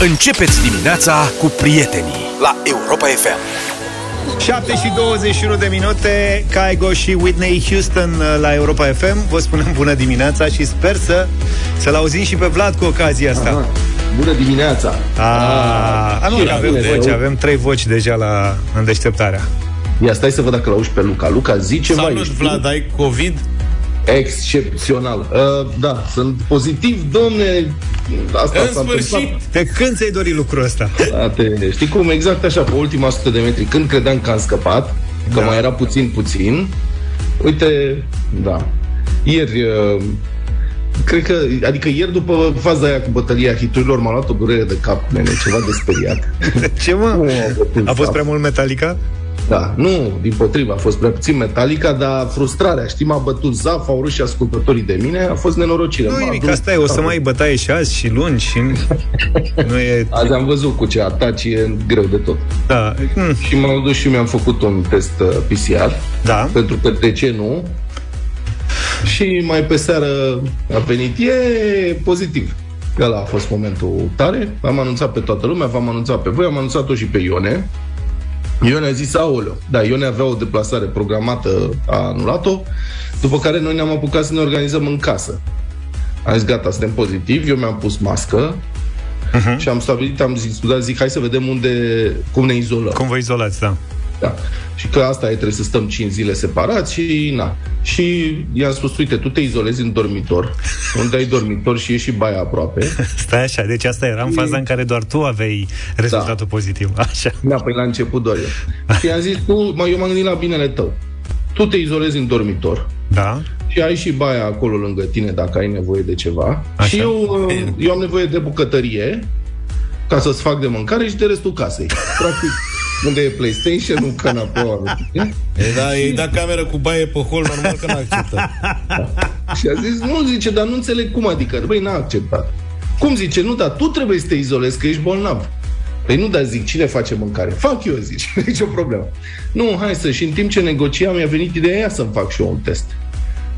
Începeți dimineața cu prietenii la Europa FM. 7 și 21 de minute Caigo și Whitney Houston uh, la Europa FM Vă spunem bună dimineața și sper să Să-l auzim și pe Vlad cu ocazia asta Aha. Bună dimineața! A, a, nu, și avem bune, voci, eu- avem trei voci deja la în deșteptarea Ia stai să văd dacă l-auzi pe Luca. Luca, zi ceva. Salut, ești Vlad, ai COVID? Excepțional. Uh, da, sunt pozitiv, domne. Asta În s-a sfârșit! întâmplat. De când ți-ai dorit lucrul ăsta? Da, te, știi cum? Exact așa, pe ultima sută de metri, când credeam că am scăpat, că Da. mai era puțin, puțin, uite, da, ieri, uh, cred că, adică ieri după faza aia cu bătălia hiturilor m-a luat o durere de cap, nene, ceva de speriat. Ce mă? Nu am bătut A fost cap. prea mult Metallica? Da, nu, din potrivă, a fost prea puțin Metallica, dar frustrarea, știi, m-a bătut zaf, au râs și ascultătorii de mine, a fost nenorocire. Nu M-a nimic, dus- asta e, o să mai bătaie și azi și luni și nu e... Azi am văzut cu ce ataci e greu de tot. Da, mm, Și m-am dus și mi-am făcut un test uh, PCR, da. pentru că de ce nu? Și mai pe seară a venit, e pozitiv. Ăla a fost momentul tare. Am anunțat pe toată lumea, v-am anunțat pe voi, am anunțat-o și pe Ione. Ione a zis, aoleo, da, Ione avea o deplasare programată, a anulat-o, după care noi ne-am apucat să ne organizăm în casă. Am zis, gata, suntem pozitivi, eu mi-am pus mască uh-huh. și am stabilit, am zis, da, zic, hai să vedem unde, cum ne izolăm. Cum vă izolați, da. Da. Și că asta e, trebuie să stăm 5 zile separați și na. Și i-am spus, uite, tu te izolezi în dormitor, unde ai dormitor și e și baia aproape. Stai așa, deci asta era în faza în care doar tu aveai rezultatul pozitiv. Așa. Da, păi la început doar eu. Și i-am zis, tu, mă, eu m-am gândit la binele tău. Tu te izolezi în dormitor Da? și ai și baia acolo lângă tine dacă ai nevoie de ceva. Așa. Și eu, uh, eu am nevoie de bucătărie ca să-ți fac de mâncare și de restul casei. Practic, unde e PlayStation, canapeaua. nu știu ce. E, da, ei da cameră cu baie pe hol, normal că n-acceptă. Și a zis, nu, zice, dar nu înțeleg cum adică. Băi, n-a acceptat. Cum zice, nu, dar tu trebuie să te izolezi, că ești bolnav. Păi nu, dar zic, cine face mâncare? Fac eu, zice, nicio problemă. Nu, hai să, și în timp ce negociam, mi-a venit ideea aia să-mi fac și eu un test.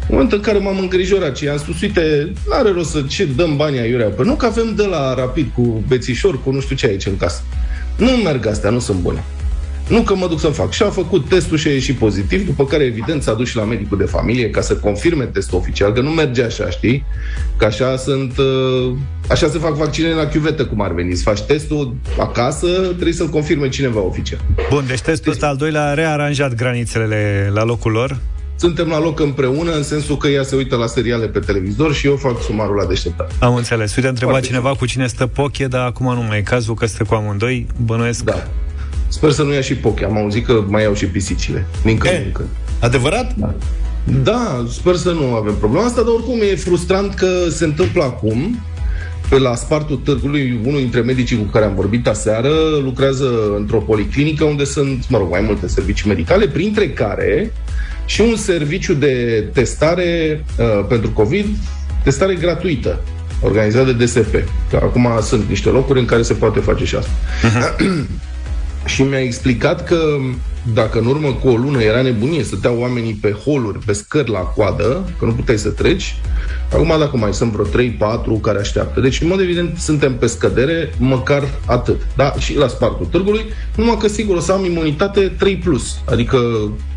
În momentul în care m-am îngrijorat și i-am spus, uite, n-are rost să ce dăm banii aiurea. Păi nu că avem de la rapid cu bețișor, cu nu știu ce aici în casă. Nu merg astea, nu sunt bune. Nu că mă duc să-mi fac. Și a făcut testul și a ieșit pozitiv, după care, evident, s-a dus și la medicul de familie ca să confirme testul oficial, că nu merge așa, știi? Că așa sunt... uh, Așa se fac vaccinele la chiuvetă, cum ar veni. Să faci testul acasă, trebuie să-l confirme cineva oficial. Bun, deci testul ăsta al doilea a rearanjat granițele la locul lor. Suntem la loc împreună, în sensul că ea se uită la seriale pe televizor și eu fac sumarul la deșteptare. Am înțeles. Uite, a întrebat Foarte cineva cu cine stă Poche, dar acum nu mai e cazul că stă cu amândoi. Bănuiesc. Da. Sper să nu ia și poche. Am auzit că mai iau și pisicile. Din când E. în când. Adevărat? Da. Da, sper să nu avem problema asta, dar oricum e frustrant că se întâmplă acum. Pe la spartul târgului, unul dintre medicii cu care am vorbit aseară lucrează într-o policlinică unde sunt, mă rog, mai multe servicii medicale, printre care și un serviciu de testare uh, pentru COVID, testare gratuită, organizat de DSP. Că acum sunt niște locuri în care se poate face și asta. și mi-a explicat că dacă în urmă cu o lună era nebunie, stăteau oamenii pe holuri, pe scări la coadă, că nu puteai să treci, acum dacă mai sunt vreo 3-4 care așteaptă. Deci, în mod evident, suntem pe scădere, măcar atât. Da? Și la spartul târgului, numai că sigur o să am imunitate 3+, plus, adică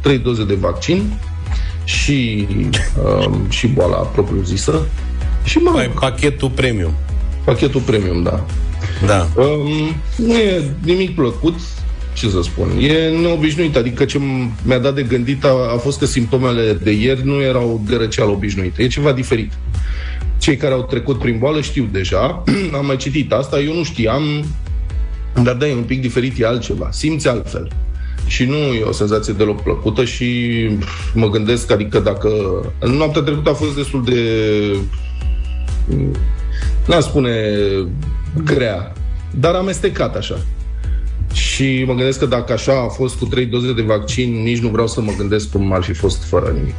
3 doze de vaccin și, um, și boala propriu-zisă. Și mă rog, Mai pachetul premium. pachetul premium, da. Da. Um, nu e nimic plăcut, ce să spun. E neobișnuit, adică ce mi-a dat de gândit a, a fost că simptomele de ieri nu erau de răceală obișnuită. E ceva diferit. Cei care au trecut prin boală știu deja, am mai citit asta, eu nu știam, dar da, e un pic diferit, e altceva. Simți altfel. Și nu e o senzație deloc plăcută și mă gândesc, adică dacă... În noaptea trecută a fost destul de n-am spune grea, dar amestecat așa. Și mă gândesc că dacă așa a fost cu trei doze de vaccin, nici nu vreau să mă gândesc cum ar fi fost fără nimic.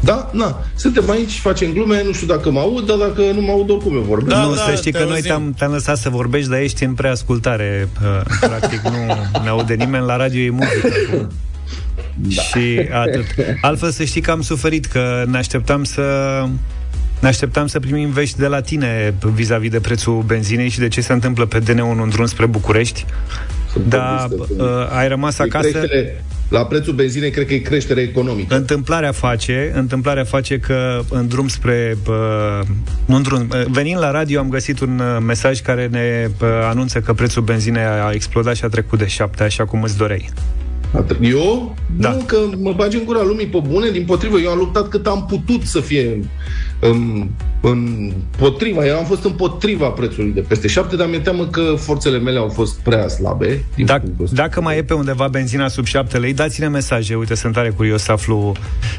Da, na, suntem aici, facem glume, nu știu dacă mă aud, dar dacă nu mă aud, oricum eu vorbesc. Da, nu, da, să știi te că noi auzim. te-am, te-am lăsat să vorbești, dar ești în preascultare. uh, Practic nu ne aude nimeni, la radio e muzică. acum. Da. Și atât. Altfel să știi că am suferit, că ne așteptam să Ne așteptam să primim vești de la tine vis-a-vis de prețul benzinei și de ce se întâmplă pe DN1 în drum spre București. Da, uh, ai rămas acasă... Creștere, la prețul benzinei, cred că e creștere economică. Întâmplarea face, întâmplarea face că în drum spre... Uh, în drum, uh, venind la radio am găsit un uh, mesaj care ne uh, anunță că prețul benzinei a explodat și a trecut de șapte, așa cum îți doreai. Eu? Da. Nu, că mă bagi în gura lumii pe bune, din potrivă. Eu am luptat cât am putut să fie în, în potriva. Eu am fost împotriva prețului de peste șapte, dar mi-e teamă că forțele mele au fost prea slabe. din Dacă, punctul ăsta. dacă mai e pe undeva benzina sub 7 lei, dați-ne mesaje. Uite, sunt tare curios să aflu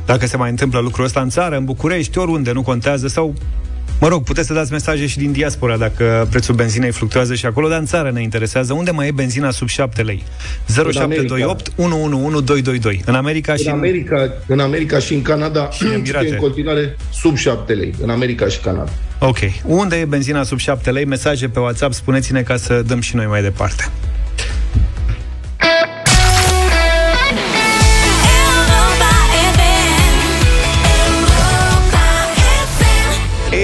dacă se mai întâmplă lucrul ăsta în țară, în București, oriunde, nu contează, sau Mă rog, puteți să dați mesaje și din diaspora dacă prețul benzinei fluctuează și acolo, dar în țară ne interesează. Unde mai e benzina sub 7 lei? 0728 111222. În America și În America, în America și în Canada Și în Emirate. e în continuare sub 7 lei. În America și Canada. Ok. Unde e benzina sub 7 lei? Mesaje pe WhatsApp, spuneți-ne ca să dăm și noi mai departe.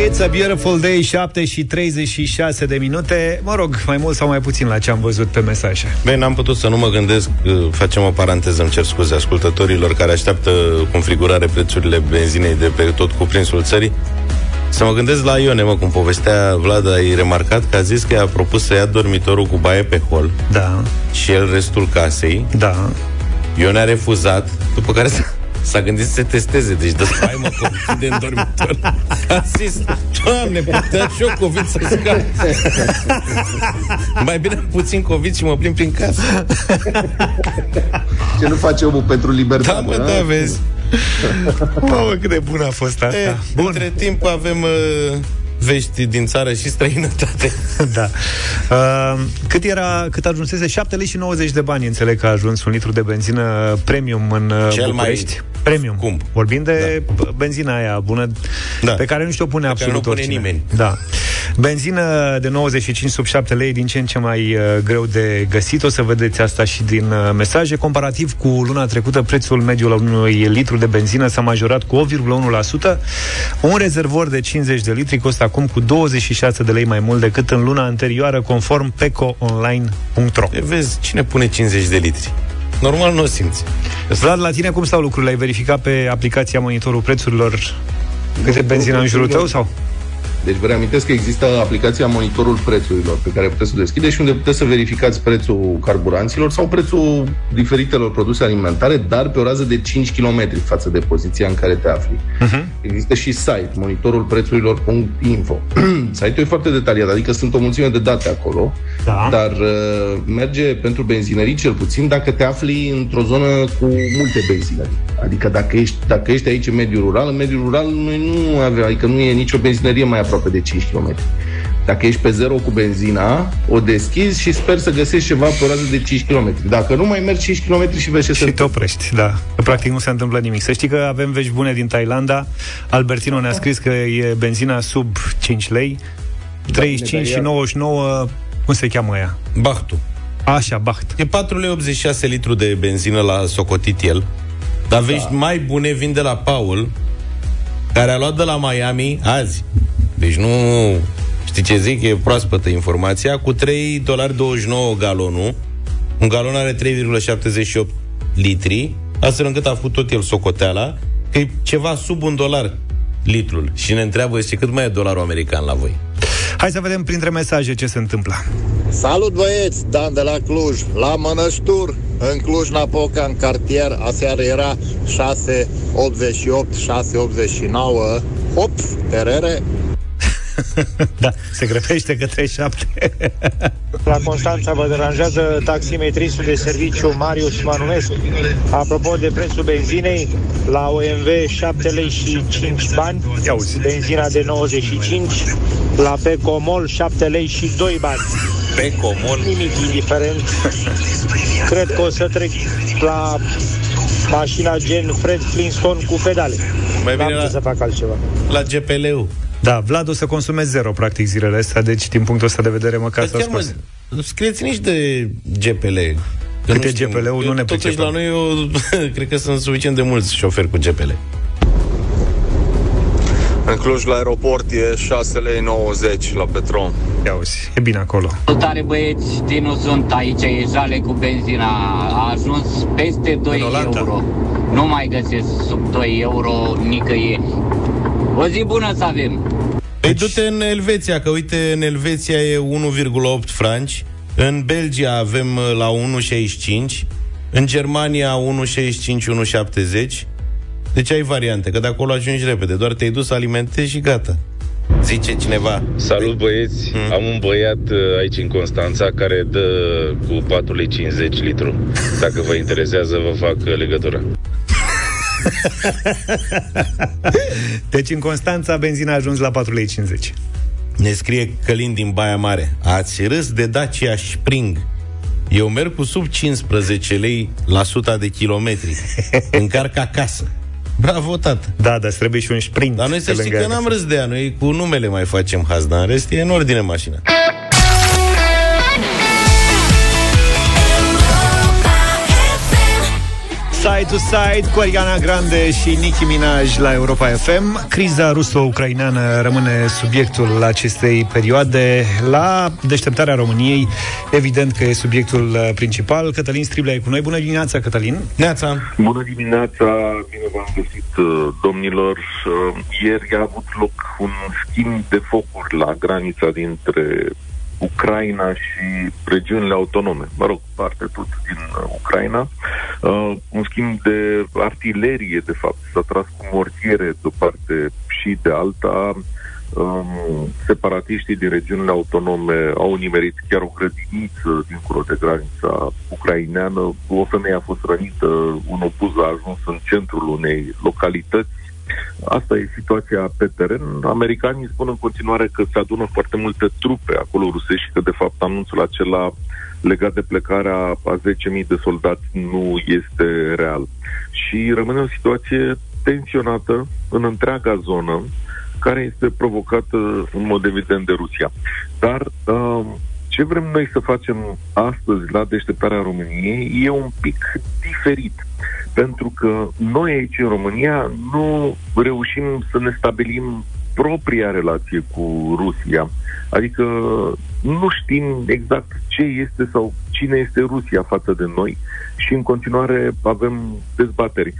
It's a beautiful day, 7 și 36 de minute. Mă rog, mai mult sau mai puțin la ce am văzut pe mesaje. Bine, n-am putut să nu mă gândesc, uh, facem o paranteză, îmi cer scuze ascultătorilor care așteaptă configurare prețurile benzinei de pe tot cuprinsul țării. Să mă gândesc la Ione, mă, cum povestea Vlad, ai remarcat că a zis că i-a propus să ia dormitorul cu baie pe hol Da, și el restul casei. da. Ione a refuzat, după care s-a, s-a gândit să se testeze, deci dă hai mă, COVID de în dormitor. A zis, doamne, putea și eu COVID să scap. Mai bine puțin COVID și mă plimb prin casă. Ce nu face omul pentru libertate? Da, mă, a? da, vezi. Mamă, cât de bună a fost asta. E, Bun. Între timp avem uh, vești din țară și străinătate. da. Uh, cât era, cât ajunsese? 7 lei și 90 de bani, înțeleg că a ajuns un litru de benzină premium în uh, Cel mai București. Premium. scump. Vorbim de da. benzina aia bună, Da. pe care nu știu o pune Pe care absolut nu pune oricine. nimeni. Da. Benzină de 95 sub 7 lei, din ce în ce mai uh, greu de găsit. O să vedeți asta și din uh, mesaje. Comparativ cu luna trecută, prețul mediu la unui litru de benzină s-a majorat cu 8,1%. Un rezervor de 50 de litri costă acum cu 26 de lei mai mult decât în luna anterioară, conform pecoonline.ro. E, vezi, cine pune 50 de litri? Normal nu o simți. Vlad, la tine cum stau lucrurile? Ai verificat pe aplicația monitorul prețurilor câte benzină în jurul tău sau? Deci vă reamintesc că există aplicația Monitorul Prețurilor pe care puteți să o deschideți și unde puteți să verificați prețul carburanților sau prețul diferitelor produse alimentare, dar pe o rază de 5 km față de poziția în care te afli. Uh-huh. Există și site, monitorulprețurilor.info. Site-ul e foarte detaliat, adică sunt o mulțime de date acolo, Da. dar uh, merge pentru benzinării cel puțin dacă te afli într-o zonă cu multe benzinării. Adică dacă ești, dacă ești aici în mediul rural, în mediul rural noi nu avem, adică nu e nicio benzinărie mai aproape de 5 km. Dacă ești pe zero cu benzina, o deschizi și sper să găsești ceva pe o rază de 5 km. Dacă nu, mai mergi 5 km și vezi ce se Și te întâmplă. oprești, da. Că practic nu se întâmplă nimic. Să știi că avem vești bune din Thailanda. Albertino ne-a scris că e benzina sub 5 lei. 35 și 99, cum se cheamă ea? Bahtu. Așa, Baht. E 4,86 lei litru de benzină la socotit el. Dar vești mai bune vin de la Paul, care a luat de la Miami azi. Deci nu... Știi ce zic? E proaspătă informația. Cu 3 dolari 29 galonul. Un galon are 3,78 litri. Astfel încât a făcut tot el socoteala că e ceva sub un dolar litrul. Și ne întreabă și cât mai e dolarul american la voi. Hai să vedem printre mesaje ce se întâmplă. Salut băieți, Dan de la Cluj, la Mănăștur, în Cluj-Napoca, în cartier, aseară era 688, 689, hop, terere, Da, se grăbește către 7. La Constanța vă deranjează taximetristul de serviciu Marius Manumescu. Apropo de prețul benzinei, la OMV 7 lei și 5 bani, Ia uzi. benzina de 95, la Pecomol 7 lei și 2 bani. Pe comol. Nimic indiferent. Cred că o să trec la mașina gen Fred Flintstone cu pedale. Mai bine N-am la- ce să fac altceva. La GPL-ul. Da, Vlad o să consume zero, practic, zilele astea, deci, din punctul ăsta de vedere, măcar Dar s-a chiar, scos. mă, scrieți nici de GPL. Că Cât e știm. GPL-ul, nu ne Totuși, pricepem. la noi, eu, cred că sunt suficient de mulți șoferi cu GPL. În Cluj, la aeroport, e 6 lei 90 la Petrom. Ia uzi, e bine acolo. Salutare băieți, Dinu sunt aici, e jale cu benzina. A ajuns peste 2 În Olanda. euro. Nu mai găsesc sub 2 euro nicăieri. O zi bună să avem! Păi du-te în Elveția, că uite, în Elveția e 1,8 franci, în Belgia avem uh, la 1,65, în Germania 1,65, 1,70. Deci ai variante, că de acolo ajungi repede, doar te-ai dus, alimentezi și gata. Zice cineva. Salut băieți, Mm. am un băiat uh, aici în Constanța care dă cu 4,50 lei litru. Dacă vă interesează, vă fac uh, legătura. Deci în Constanța benzina a ajuns la 4,50 lei. Ne scrie Călin din Baia Mare. Ați râs de Dacia Spring. Eu merg cu sub 15 lei la suta de kilometri. Încarc acasă. Bravo, tată! Da, dar trebuie și un sprint. Dar noi să pe știi lângă că n-am acasă. râs de ea. Noi cu numele mai facem haz, dar în rest e în ordine mașina. Side to Side cu Ariana Grande și Nicki Minaj la Europa FM. Criza ruso-ucraineană rămâne subiectul acestei perioade. La deșteptarea României, evident că e subiectul uh, principal. Cătălin Striblea e cu noi. Bună dimineața, Cătălin! Neața! Bună dimineața, bine v-am găsit, uh, domnilor. Uh, Ieri a avut loc un schimb de focuri la granița dintre Ucraina și regiunile autonome, mă rog, parte tot din uh, Ucraina. Uh, un schimb de artilerie, de fapt, s-a tras cu mortiere de o parte și de alta. Um, separatiștii din regiunile autonome au nimerit chiar o grădiniță dincolo de granița ucraineană. O femeie a fost rănită, un obuz a ajuns în centrul unei localități. Asta e situația pe teren. Americanii spun în continuare că se adună foarte multe trupe acolo rusești și că, de fapt, anunțul acela legat de plecarea a 10.000 de soldați nu este real. Și rămâne o situație tensionată în întreaga zonă, care este provocată în mod evident de Rusia. Dar uh, ce vrem noi să facem astăzi la deșteptarea României e un pic diferit. Pentru că noi aici în România nu reușim să ne stabilim propria relație cu Rusia. Adică nu știm exact ce este sau cine este Rusia față de noi și în continuare avem dezbateri.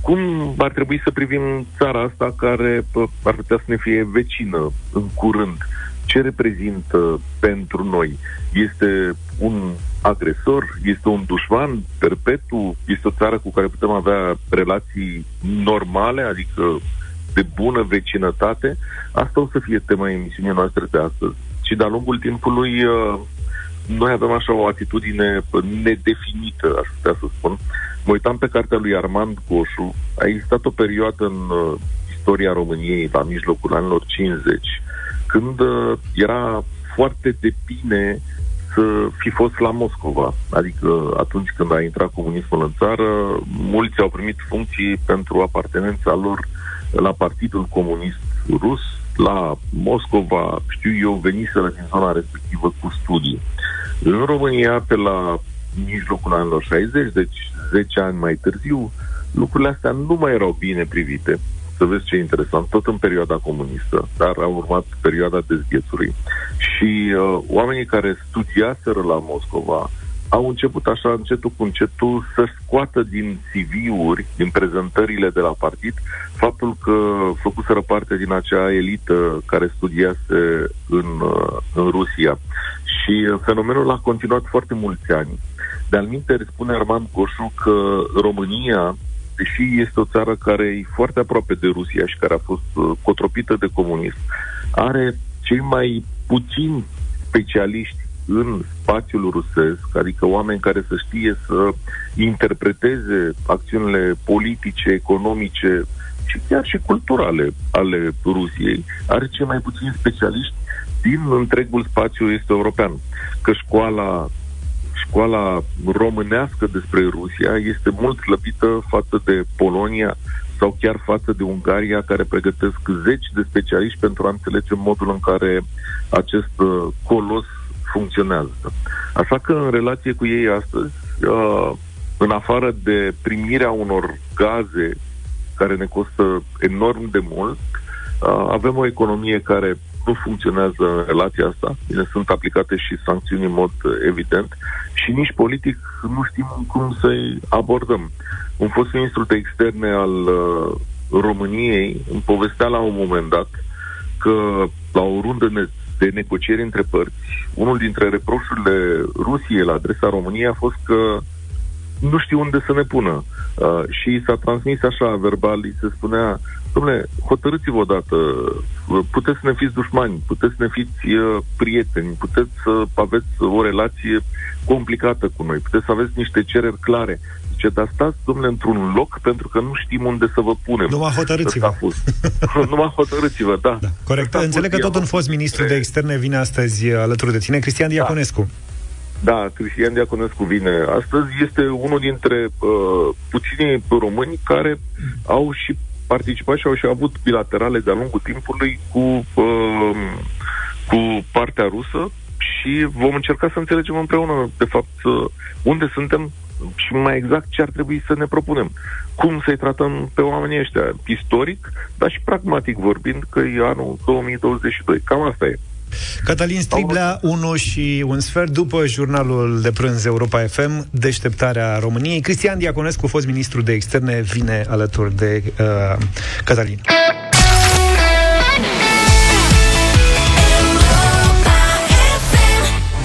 Cum ar trebui să privim țara asta care pă, ar putea să ne fie vecină în curând? Ce reprezintă pentru noi? Este un agresor? Este un dușman perpetu? Este o țară cu care putem avea relații normale, adică de bună vecinătate? Asta o să fie tema emisiunii noastre de astăzi. Și de-a lungul timpului uh, noi avem așa o atitudine nedefinită, aș putea să spun. Mă uitam pe cartea lui Armand Goșu. A existat o perioadă în uh, istoria României, la mijlocul anilor 50, când uh, era foarte de bine să fi fost la Moscova. Adică atunci când a intrat comunismul în țară, mulți au primit funcții pentru apartenența lor la Partidul Comunist Rus, la Moscova, știu eu, veniseră din zona respectivă cu studii. În România, pe la mijlocul anilor 60, deci 10 ani mai târziu, lucrurile astea nu mai erau bine privite. Să vezi ce interesant, tot în perioada comunistă, dar a urmat perioada dezghețului. Și uh, oamenii care studiaseră la Moscova au început așa încetul cu încetul să scoată din CV-uri, din prezentările de la partid, faptul că făcuseră parte din acea elită care studiase în, uh, în Rusia. Și uh, fenomenul a continuat foarte mulți ani. De-al minte, spune Armand Goșu că România, deși este o țară care e foarte aproape de Rusia și care a fost uh, cotropită de comunism, are cei mai puțini specialiști în spațiul rusesc, adică oameni care să știe să interpreteze acțiunile politice, economice și chiar și culturale ale Rusiei, are cei mai puțini specialiști din întregul spațiu este european. Că școala școala românească despre Rusia este mult slăbită față de Polonia sau chiar față de Ungaria, care pregătesc zeci de specialiști pentru a înțelege modul în care acest uh, colos funcționează. Așa că în relație cu ei astăzi, uh, în afară de primirea unor gaze care ne costă enorm de mult, Uh, avem o economie care nu funcționează în relația asta. Bine, sunt aplicate și sancțiuni în mod uh, evident și nici politic nu știm cum să-i abordăm. Un fost ministru de externe al uh, României îmi povestea la un moment dat că la o rundă ne- de negocieri între părți, unul dintre reproșurile Rusiei la adresa României a fost că nu știu unde să ne pună. Uh, și s-a transmis așa verbal, îi se spunea, domnule, hotărâți-vă odată, uh, puteți să ne fiți dușmani, puteți să ne fiți uh, prieteni, puteți să aveți o relație complicată cu noi, puteți să aveți niște cereri clare. Zice, dar stați, domnule, într-un loc pentru că nu știm unde să vă punem. Numai hotărâți-vă. Ăsta a fost. Numai hotărâți-vă, da. da. Corect. Ăsta a Înțeleg că fost tot un dialogul fost ministru de între- externe vine astăzi uh, alături de tine, Cristian Diaconescu. Da, Cristian Diaconescu vine astăzi. Este unul dintre uh, puținii români care au și participat și au și avut bilaterale de-a lungul timpului cu, uh, cu partea rusă și vom încerca să înțelegem împreună, de fapt, uh, unde suntem și mai exact ce ar trebui să ne propunem. Cum să-i tratăm pe oamenii ăștia, istoric, dar și pragmatic vorbind, că e anul 2022. Cam asta e. Cătălin Striblea, 1 și un sfert după jurnalul de prânz Europa FM, Deșteptarea României. Cristian Diaconescu, fost ministru de externe, vine alături de uh, Cătălin.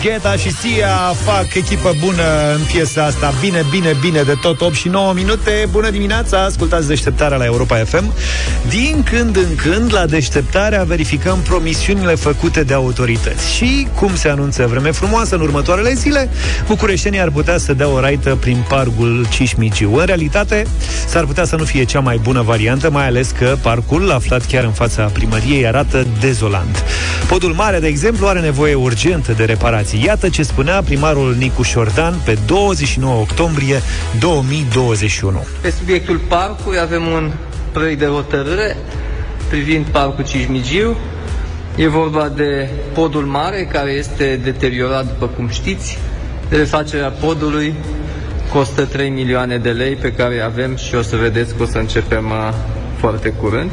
Gheta și Sia fac echipă bună în piesa asta. Bine, bine, bine de tot. 8 și 9 minute. Bună dimineața, ascultați deșteptarea la Europa FM Din când în când la deșteptarea verificăm promisiunile făcute de autorități. Și cum se anunță vreme frumoasă în următoarele zile Bucureștenii ar putea să dea o raită prin parcul Cismigiu. În realitate s-ar putea să nu fie cea mai bună variantă Mai ales că parcul aflat chiar în fața primăriei arată dezolant. Podul Mare, de exemplu, are nevoie urgentă de reparații Iată ce spunea primarul Nicu Șordan pe 29 octombrie 2021 Pe subiectul parcului avem un proiect de hotărâre privind parcul Cismigiu. E vorba de podul mare care este deteriorat, după cum știți. Refacerea podului costă 3 milioane de lei pe care avem și o să vedeți că o să începem uh, foarte curând.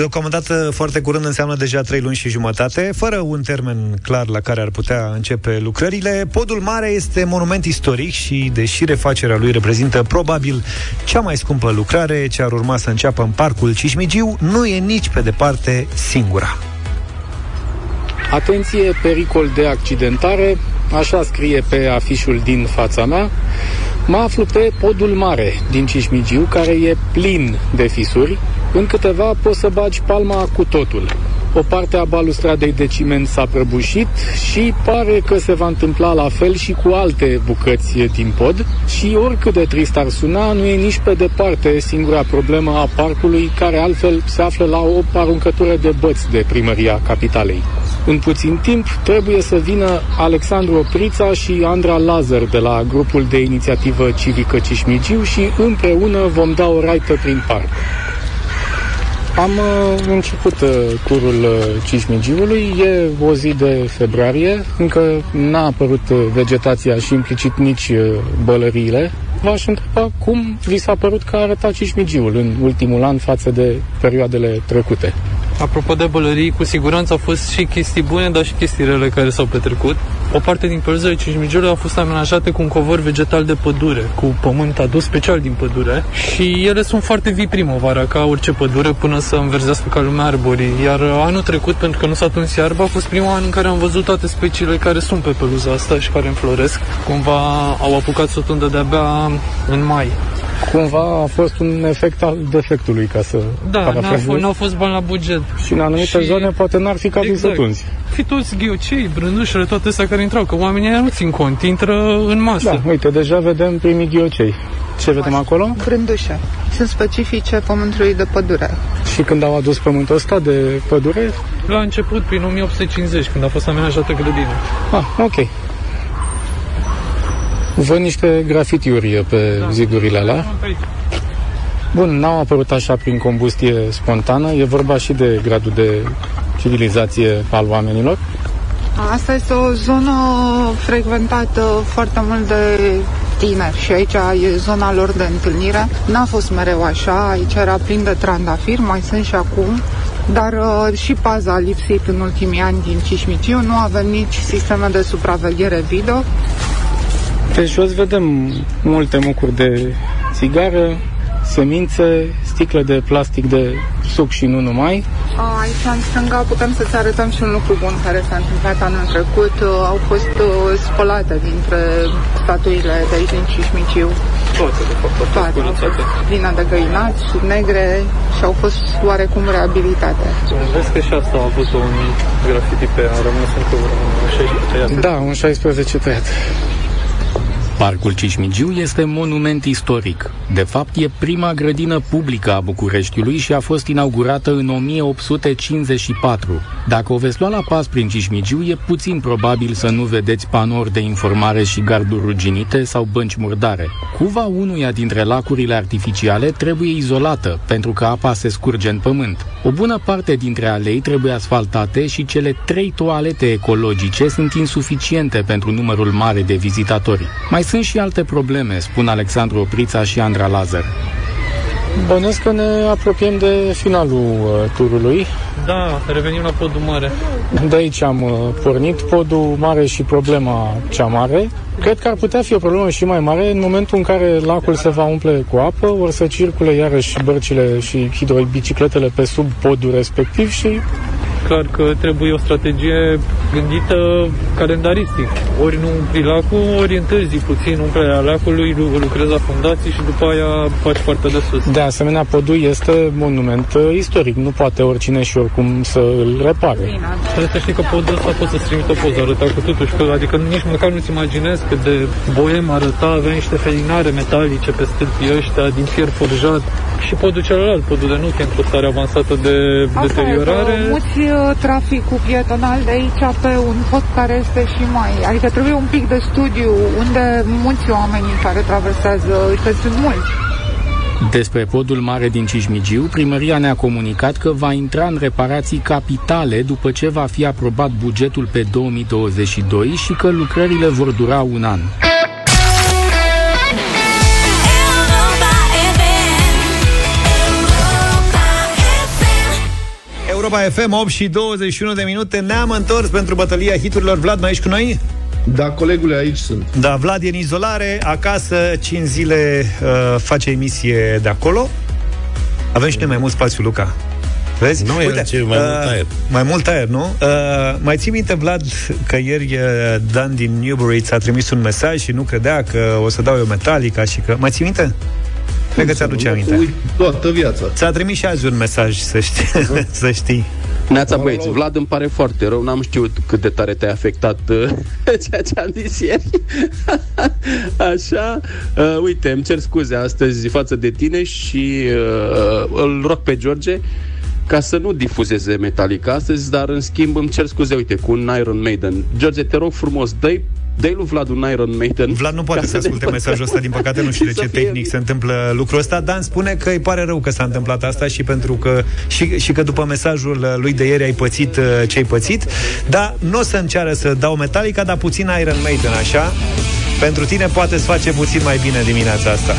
Deocamdată foarte curând înseamnă deja 3 luni și jumătate, fără un termen clar la care ar putea începe lucrările. Podul Mare este monument istoric și, deși refacerea lui reprezintă probabil cea mai scumpă lucrare ce ar urma să înceapă în parcul Cismigiu, nu e nici pe departe singura. Atenție, pericol de accidentare, așa scrie pe afișul din fața mea. Mă aflu pe podul mare din Cismigiu, care e plin de fisuri. În câteva poți să bagi palma cu totul. O parte a balustradei de ciment s-a prăbușit și pare că se va întâmpla la fel și cu alte bucăți din pod și oricât de trist ar suna, nu e nici pe departe singura problemă a parcului, care altfel se află la o aruncătură de băți de primăria capitalei. În puțin timp trebuie să vină Alexandru Oprița și Andra Lazar de la grupul de inițiativă civică Cismigiu și împreună vom da o raită prin parc. Am uh, început uh, turul uh, Cismigiului, e o zi de februarie, încă n-a apărut uh, vegetația și implicit nici uh, bălăriile. V-aș întreba cum vi s-a părut că a arătat Cismigiul în ultimul an față de perioadele trecute. Apropo de bălării, cu siguranță au fost și chestii bune, dar și chestii rele care s-au petrecut. O parte din părzele Cismigiului au fost amenajate cu un covor vegetal de pădure, cu pământ adus special din pădure și ele sunt foarte vii primăvara, ca orice pădure, până să înverzească ca lumea arborii. Iar anul trecut, pentru că nu s-a tuns iarba, a fost primul an în care am văzut toate speciile care sunt pe peluza asta și care înfloresc. Cumva au apucat să o tundă de-abia în mai. Cumva a fost un efect al defectului, ca să Da, n-au parafrazez. fost, n-au fost bani la buget. Și în anumite Și- zone poate n-ar fi cazul Exact. să tunzi. Fi toți ghiocei, brândușele, toate astea care intrau, că oamenii ăia nu țin cont, intră în masă. Da, uite, deja vedem primii ghiocei. Ce vedem acolo? Brândușe. Sunt specifice pământului de pădure. Și când au adus pământul ăsta de pădure? La început, prin 1850, când a fost amenajată grădina. Ah, ok. Văd niște grafitiuri pe da. zidurile alea. Bun, n-au apărut așa prin combustie spontană, e vorba și de gradul de civilizație al oamenilor. Asta este o zonă frecventată foarte mult de tineri și aici e zona lor de întâlnire. N-a fost mereu așa, aici era plin de trandafiri, mai sunt și acum. dar uh, și paza a lipsit în ultimii ani din Cismiciu. Nu avem nici sisteme de supraveghere video. Pe jos vedem multe mucuri de țigară, semințe, sticle de plastic de suc și nu numai. A, Aici în stânga putem să-ți arătăm și un lucru bun care s-a întâmplat anul trecut. Uh, Au fost uh, spălate dintre statuile de aici din Cismiciu. Toate, de fapt, au fost Toate au fost curățate. pline de găinați, negre și au fost oarecum reabilitate. Vezi că și asta a avut un graffiti pe ea, a rămas încă un 16 tăiat. Da, un 16 tăiat. Parcul Cismigiu este monument istoric. De fapt, e prima grădină publică a Bucureștiului și a fost inaugurată în 1854. Dacă o veți lua la pas prin Cismigiu, e puțin probabil să nu vedeți panouri de informare și garduri ruginite sau bănci murdare. Cuva unuia dintre lacurile artificiale trebuie izolată, pentru că apa se scurge în pământ. O bună parte dintre alei trebuie asfaltate și cele trei toalete ecologice sunt insuficiente pentru numărul mare de vizitatori. Mai sunt și alte probleme, spun Alexandru Oprița și Andra Lazar. Bănesc că ne apropiem de finalul uh, turului. Da, revenim la podul mare. De aici am uh, pornit, podul mare și problema cea mare. Cred că ar putea fi o problemă și mai mare în momentul în care lacul se va umple cu apă, or să circule iarăși bărcile și hidrobicicletele pe sub podul respectiv și Clar că trebuie o strategie gândită calendaristic. Ori nu umpli lacul, ori întârzi puțin umplerea lacului, lu- lucrezi la fundații și după aia faci partea de sus. de asemenea podul este monument uh, istoric, nu poate oricine și oricum să îl repare. Trebuie să știi că podul ăsta poți să-ți trimită o poză, arăta cu totuși, că, adică nici măcar nu-ți imaginezi cât de boem arăta, avea niște felinare metalice pe stâlpii ăștia din fier forjat și podul celălalt, podul de nuche, într-o stare avansată de Asta deteriorare. e că muți uh, traficul pietonal de aici pe un pod care este și mai... Adică trebuie un pic de studiu unde mulți oamenii care traversează, că sunt mulți. Despre podul mare din Cismigiu, primăria ne-a comunicat că va intra în reparații capitale după ce va fi aprobat bugetul pe 2022 și că lucrările vor dura un an. Europa FM, 8 și 21 de minute Ne-am întors pentru bătălia hiturilor Vlad, mai ești cu noi? Da, colegule, aici sunt. Da, Vlad e în izolare, acasă, 5 zile uh, face emisie de acolo. Avem și noi mai mult spațiu, Luca. Vezi? Nu, el ce, mai mult aer. Mai mult aer, nu? Uh, mai ții minte, Vlad, că ieri uh, Dan din Newbury ți-a trimis un mesaj și nu credea că o să dau eu Metallica și că... Mai ții minte? Cred că ți-aduce aminte. Uit toată viața. Ți-a trimis și azi un mesaj, să știi. să știi. Neața băieți, Vlad îmi pare foarte rău, n-am știut cât de tare te-a afectat uh, ceea ce am zis ieri. Așa, uh, uite, îmi cer scuze astăzi față de tine și uh, îl rog pe George ca să nu difuzeze Metallica astăzi, dar în schimb îmi cer scuze, uite, cu un Iron Maiden. George, te rog frumos, dă dă lui Vlad un Iron Maiden. Vlad nu poate ca să asculte ne- mesajul ăsta, din păcate nu știu de Să ce fie- tehnic se întâmplă lucrul ăsta. Dan spune că îi pare rău că s-a întâmplat asta și pentru că și, și că după mesajul lui de ieri ai pățit uh, ce ai pățit, dar nu o să înceară să dau Metallica, dar puțin Iron Maiden, așa? Pentru tine poate să face puțin mai bine dimineața asta.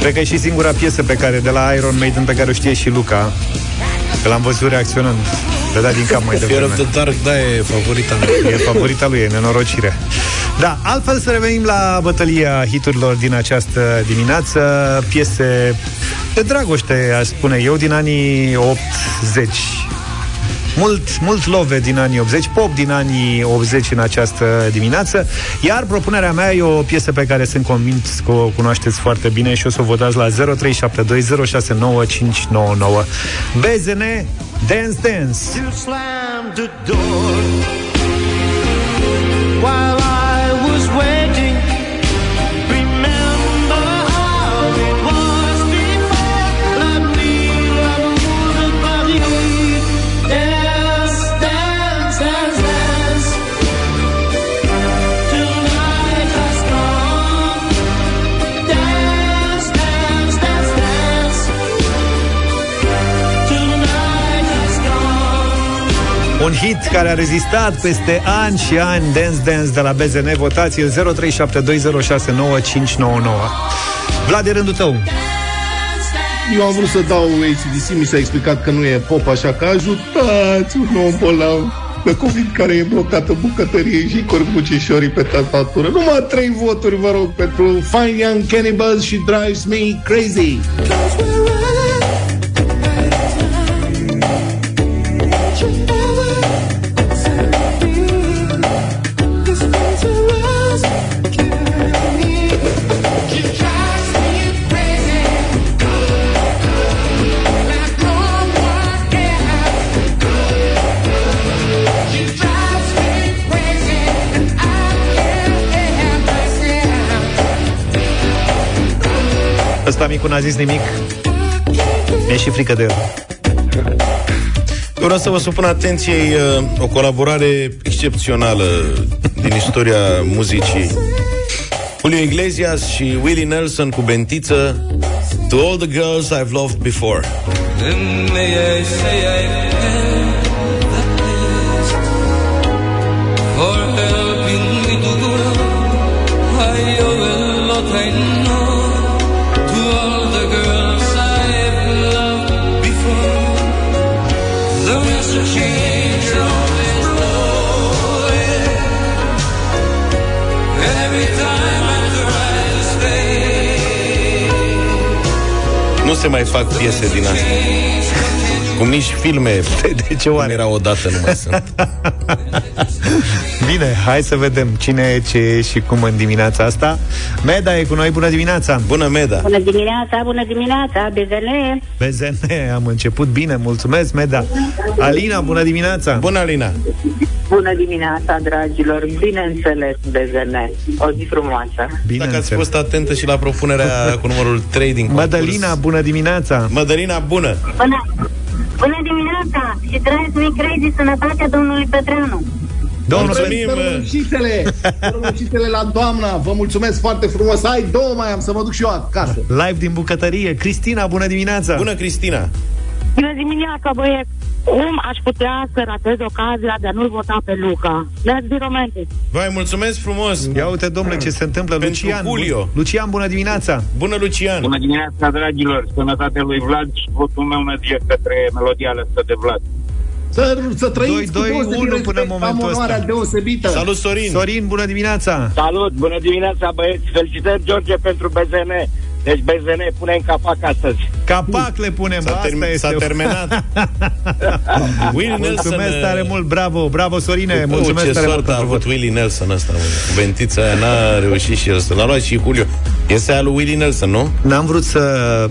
Cred că e și singura piesă pe care, de la Iron Maiden, pe care o știe și Luca. Că l-am văzut reacționând. Le da din cap mai Fear devreme. of the Dark, da, e favorita mea. E favorita lui, e nenorocire. Da, altfel să revenim la bătălia hiturilor din această dimineață. Piese de dragoste, aș spune eu, din anii 80. Mult, mult love din anii 80, pop din anii 80 în această dimineață. Iar propunerea mea e o piesă pe care sunt convins că o cunoașteți foarte bine și o să o votați la 0372069599. BZN Dance Dance. Hit care a rezistat peste ani și ani Dance Dance de la BZN Votați 0372069599 Vlad, e rândul tău Eu am vrut să dau ACDC, mi s-a explicat că nu e pop, așa că ajutați un om bolnav de COVID care e blocat în bucătărie și corbucișorii pe tastatură. Numai trei voturi, vă rog, pentru Fine Young Cannibals și Drives Me Crazy. Ăsta micul n-a zis nimic Mi-e și frică de el Eu vreau să vă supun atenției uh, o colaborare excepțională din istoria muzicii. Julio Iglesias și Willie Nelson cu bentiță To all the girls I've loved before. Se mai fac piese din astea. Cum nici filme De ce oare? era odată nu mai sunt. Bine, hai să vedem cine e, ce e și cum în dimineața asta Meda e cu noi, bună dimineața Bună, Meda Bună dimineața, bună dimineața, BZN. BZN, am început bine, mulțumesc, Meda Alina, bună dimineața Bună, Alina Bună dimineața, dragilor. Bineînțeles, BZN. O zi frumoasă. Bine Dacă ați înțeles. fost atentă și la propunerea cu numărul 3 din concurs. Mădălina, bună dimineața Mădălina, bună Bună, bună dimineața și trăiesc mi crazy sănătatea domnului Petreanu. Domnul Mulțumim, Sărbătorile Sărbătorile la doamna Vă mulțumesc foarte frumos Ai două mai am să mă duc și eu acasă Live din bucătărie Cristina, bună dimineața Bună, Cristina Bună dimineața, băieți! Cum aș putea să ratez ocazia de a nu-l vota pe Luca? Let's be romantic. Vă mulțumesc frumos Ia uite, domnule, ce se întâmplă Pentru Lucian, Julio. bun- Lucian, bună dimineața Bună, Lucian Bună dimineața, dragilor! Sănătate lui Vlad și votul meu merge către melodia lăsată de Vlad. Să, să trăiți Doi, cu doi, deosebit unu respect, până în momentul Am onoarea ăsta. deosebită Salut, Sorin Sorin, bună dimineața Salut! Bună dimineața, băieți! Felicitări, George, pentru BZN. Deci BZN pune în capac astăzi. Capac le punem, S-a, asta term- este s-a terminat Willie Nelson Mulțumesc uh, tare mult, bravo, bravo Sorine, Bă, mulțumesc ce tare mult soartă a pentru avut vot. Willie Nelson ăsta, mă. Cu Bentița aia n-a reușit și el să l-a luat și Julio. Este aia lui Willie Nelson, nu? N-am vrut să...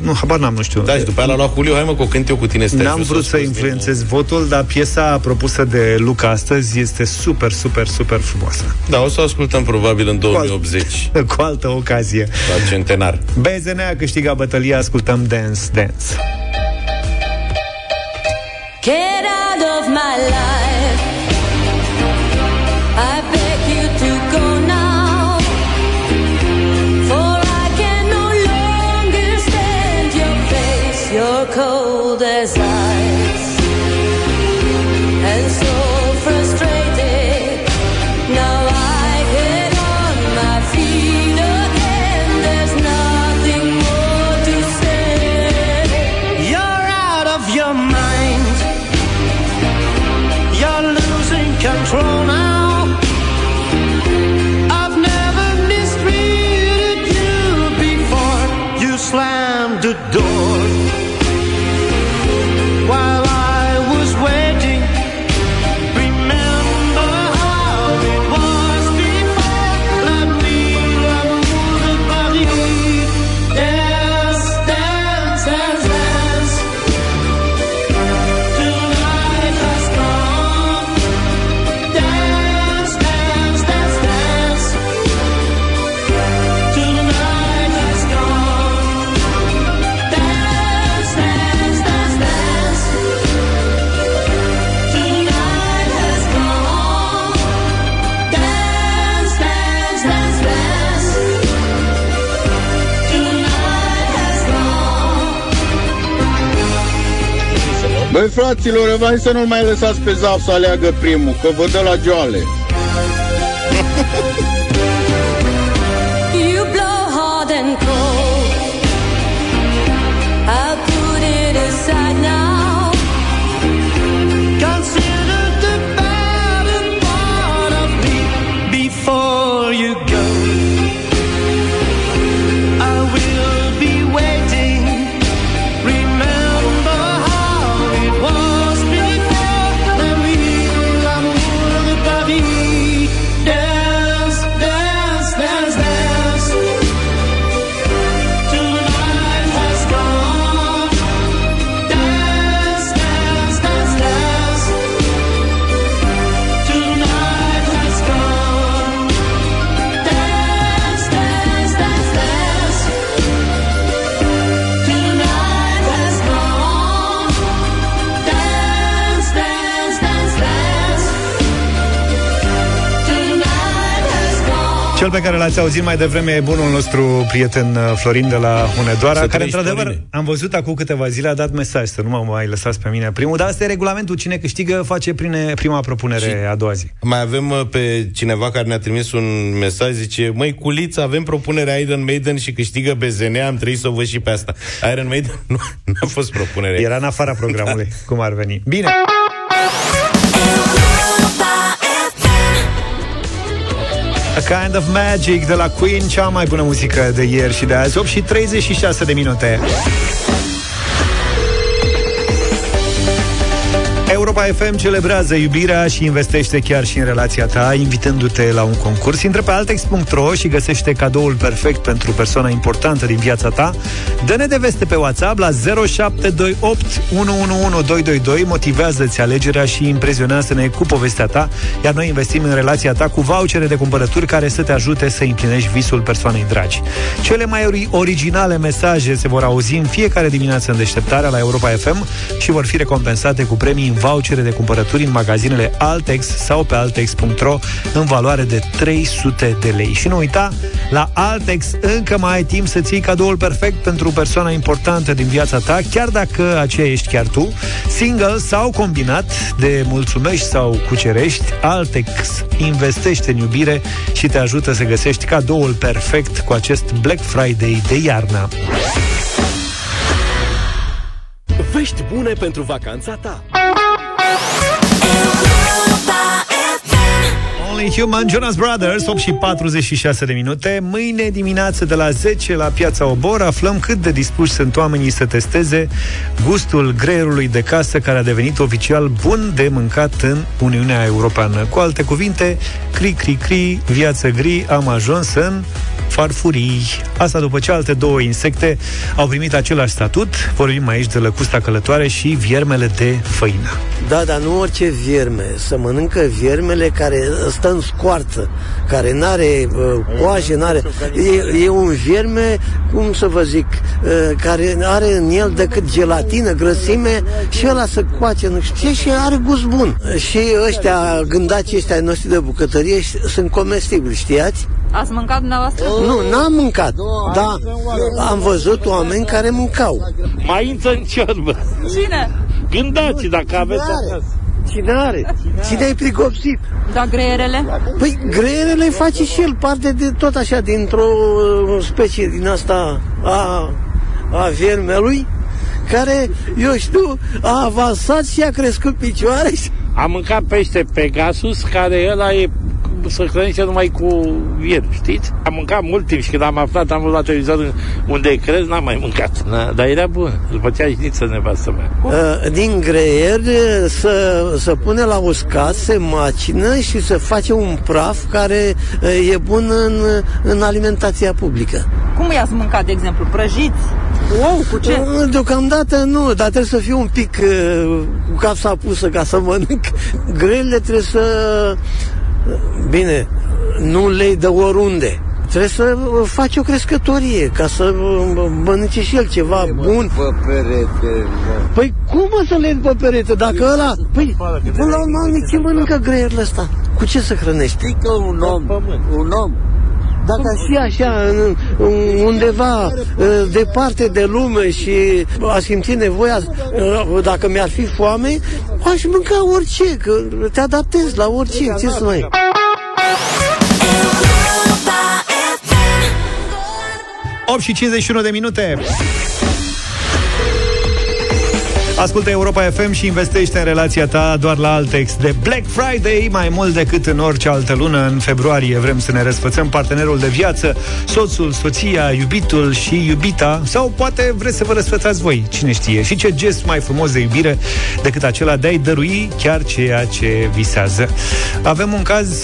Nu, habar n-am, nu știu. Da, și după aia l-a luat Julio, hai mă, că o cânt eu cu tine stai N-am jos, vrut o să scos influențez votul, dar piesa propusă de Luca astăzi este super, super, super frumoasă. din- Da, o să o ascultăm probabil în 2080, Cu altă ocazie. la centenar. BZN a câștigat bătălia, ascultăm Dance, Dance. Get out of my life. Băi fraților, hai să nu mai lăsați pe Zaf să aleagă primul, că vă dă la joale. Cel pe care l-ați auzit mai devreme e bunul nostru prieten uh, Florin de la Hunedoara, Să care trăiești, într-adevăr Florine. am văzut acum câteva zile, a dat mesaj să nu mă mai lăsați pe mine primul, dar asta e regulamentul, cine câștigă face prine, prima propunere a doua zi. Mai avem uh, pe cineva care ne-a trimis un mesaj, zice, măi, Culiță, avem propunerea Iron Maiden și câștigă BZN, am trebuit să o văd și pe asta. Iron Maiden nu a fost propunere. Era în afara programului, cum ar veni. Bine! Kind of Magic de la Queen, cea mai bună muzică de ieri și de azi, 8 și 36 de minute. Europa FM celebrează iubirea și investește chiar și în relația ta, invitându-te la un concurs. Intră pe altex.ro și găsește cadoul perfect pentru persoana importantă din viața ta. Dă-ne de veste pe WhatsApp la 0728 111222, motivează-ți alegerea și imprezionează-ne cu povestea ta, iar noi investim în relația ta cu vouchere de cumpărături care să te ajute să împlinești visul persoanei dragi. Cele mai ori- originale mesaje se vor auzi în fiecare dimineață în deșteptarea la Europa FM și vor fi recompensate cu premii în vouchere de cumpărături în magazinele Altex sau pe altex.ro în valoare de 300 de lei. Și nu uita, la Altex încă mai ai timp să-ți iei cadoul perfect pentru persoana importantă din viața ta, chiar dacă aceea ești chiar tu, single sau combinat, de mulțumești sau cucerești, Altex investește în iubire și te ajută să găsești cadoul perfect cu acest Black Friday de iarnă. Vești bune pentru vacanța ta. Only Human, Jonas Brothers, 8 și 46 de minute. Mâine dimineață de la 10 la Piața Obor aflăm cât de dispuși sunt oamenii să testeze gustul greierului de casă care a devenit oficial bun de mâncat în Uniunea Europeană. Cu alte cuvinte, cri, cri, cri, viață gri, am ajuns în farfurii. Asta după ce alte două insecte au primit același statut. Vorbim aici de lăcusta călătoare și viermele de făină. Da, dar nu orice vierme. Să mănâncă viermele care stă în scoarță, care n-are uh, coaje, n-are... E, e un vierme, cum să vă zic, uh, care are în el decât gelatină, grăsime și ăla să coace, nu știu ce, și are gust bun. Și ăștia, gândacii ăștia ai noștri de bucătărie ș- sunt comestibili, știați? Ați mâncat dumneavoastră? Nu, n-am mâncat, dar am văzut oameni care mâncau. Mai intră în ciorbă. Cine? Gândați dacă aveți acasă. Cine are? Cine ai prigopsit? Da, greierele? Păi greierele îi face și el parte de tot așa, dintr-o uh, specie din asta a, a viermelui, care, eu știu, a avansat și a crescut picioare și... Am mâncat pește Pegasus, care ăla e să hrănește numai cu vier, știți? Am mâncat mult timp și când am aflat, am văzut la televizor unde crez, n-am mai mâncat. Na, dar era bun. Îl făcea știți nevastă mea. Uh, din greier uh, să, să pune la uscat, se macină și să face un praf care uh, e bun în, în alimentația publică. Cum i-ați mâncat, de exemplu? Prăjiți? Ou, cu ce? Uh, Deocamdată nu, dar trebuie să fiu un pic uh, cu capsa pusă ca să mănânc. Grele trebuie să... Bine, nu lei de oriunde. Trebuie să uh, faci o crescătorie ca să uh, mănânce și el ceva bun. Pe perete, Păi cum o să le pe perete? Dacă ăla... Păi, până la urmă, ce mănâncă greierul ăsta? Cu ce să hrănești? Știi că un om, un om Dacă aș fi așa în, în, undeva uh, departe de lume și aș simți nevoia, uh, dacă mi-ar fi foame, aș mânca orice, că te adaptezi la orice, ce să mai... 8 și 51 de minute. Ascultă Europa FM și investește în relația ta doar la Altex. De Black Friday, mai mult decât în orice altă lună, în februarie vrem să ne răsfățăm partenerul de viață, soțul, soția, iubitul și iubita, sau poate vreți să vă răsfățați voi, cine știe. Și ce gest mai frumos de iubire decât acela de a-i dărui chiar ceea ce visează. Avem un caz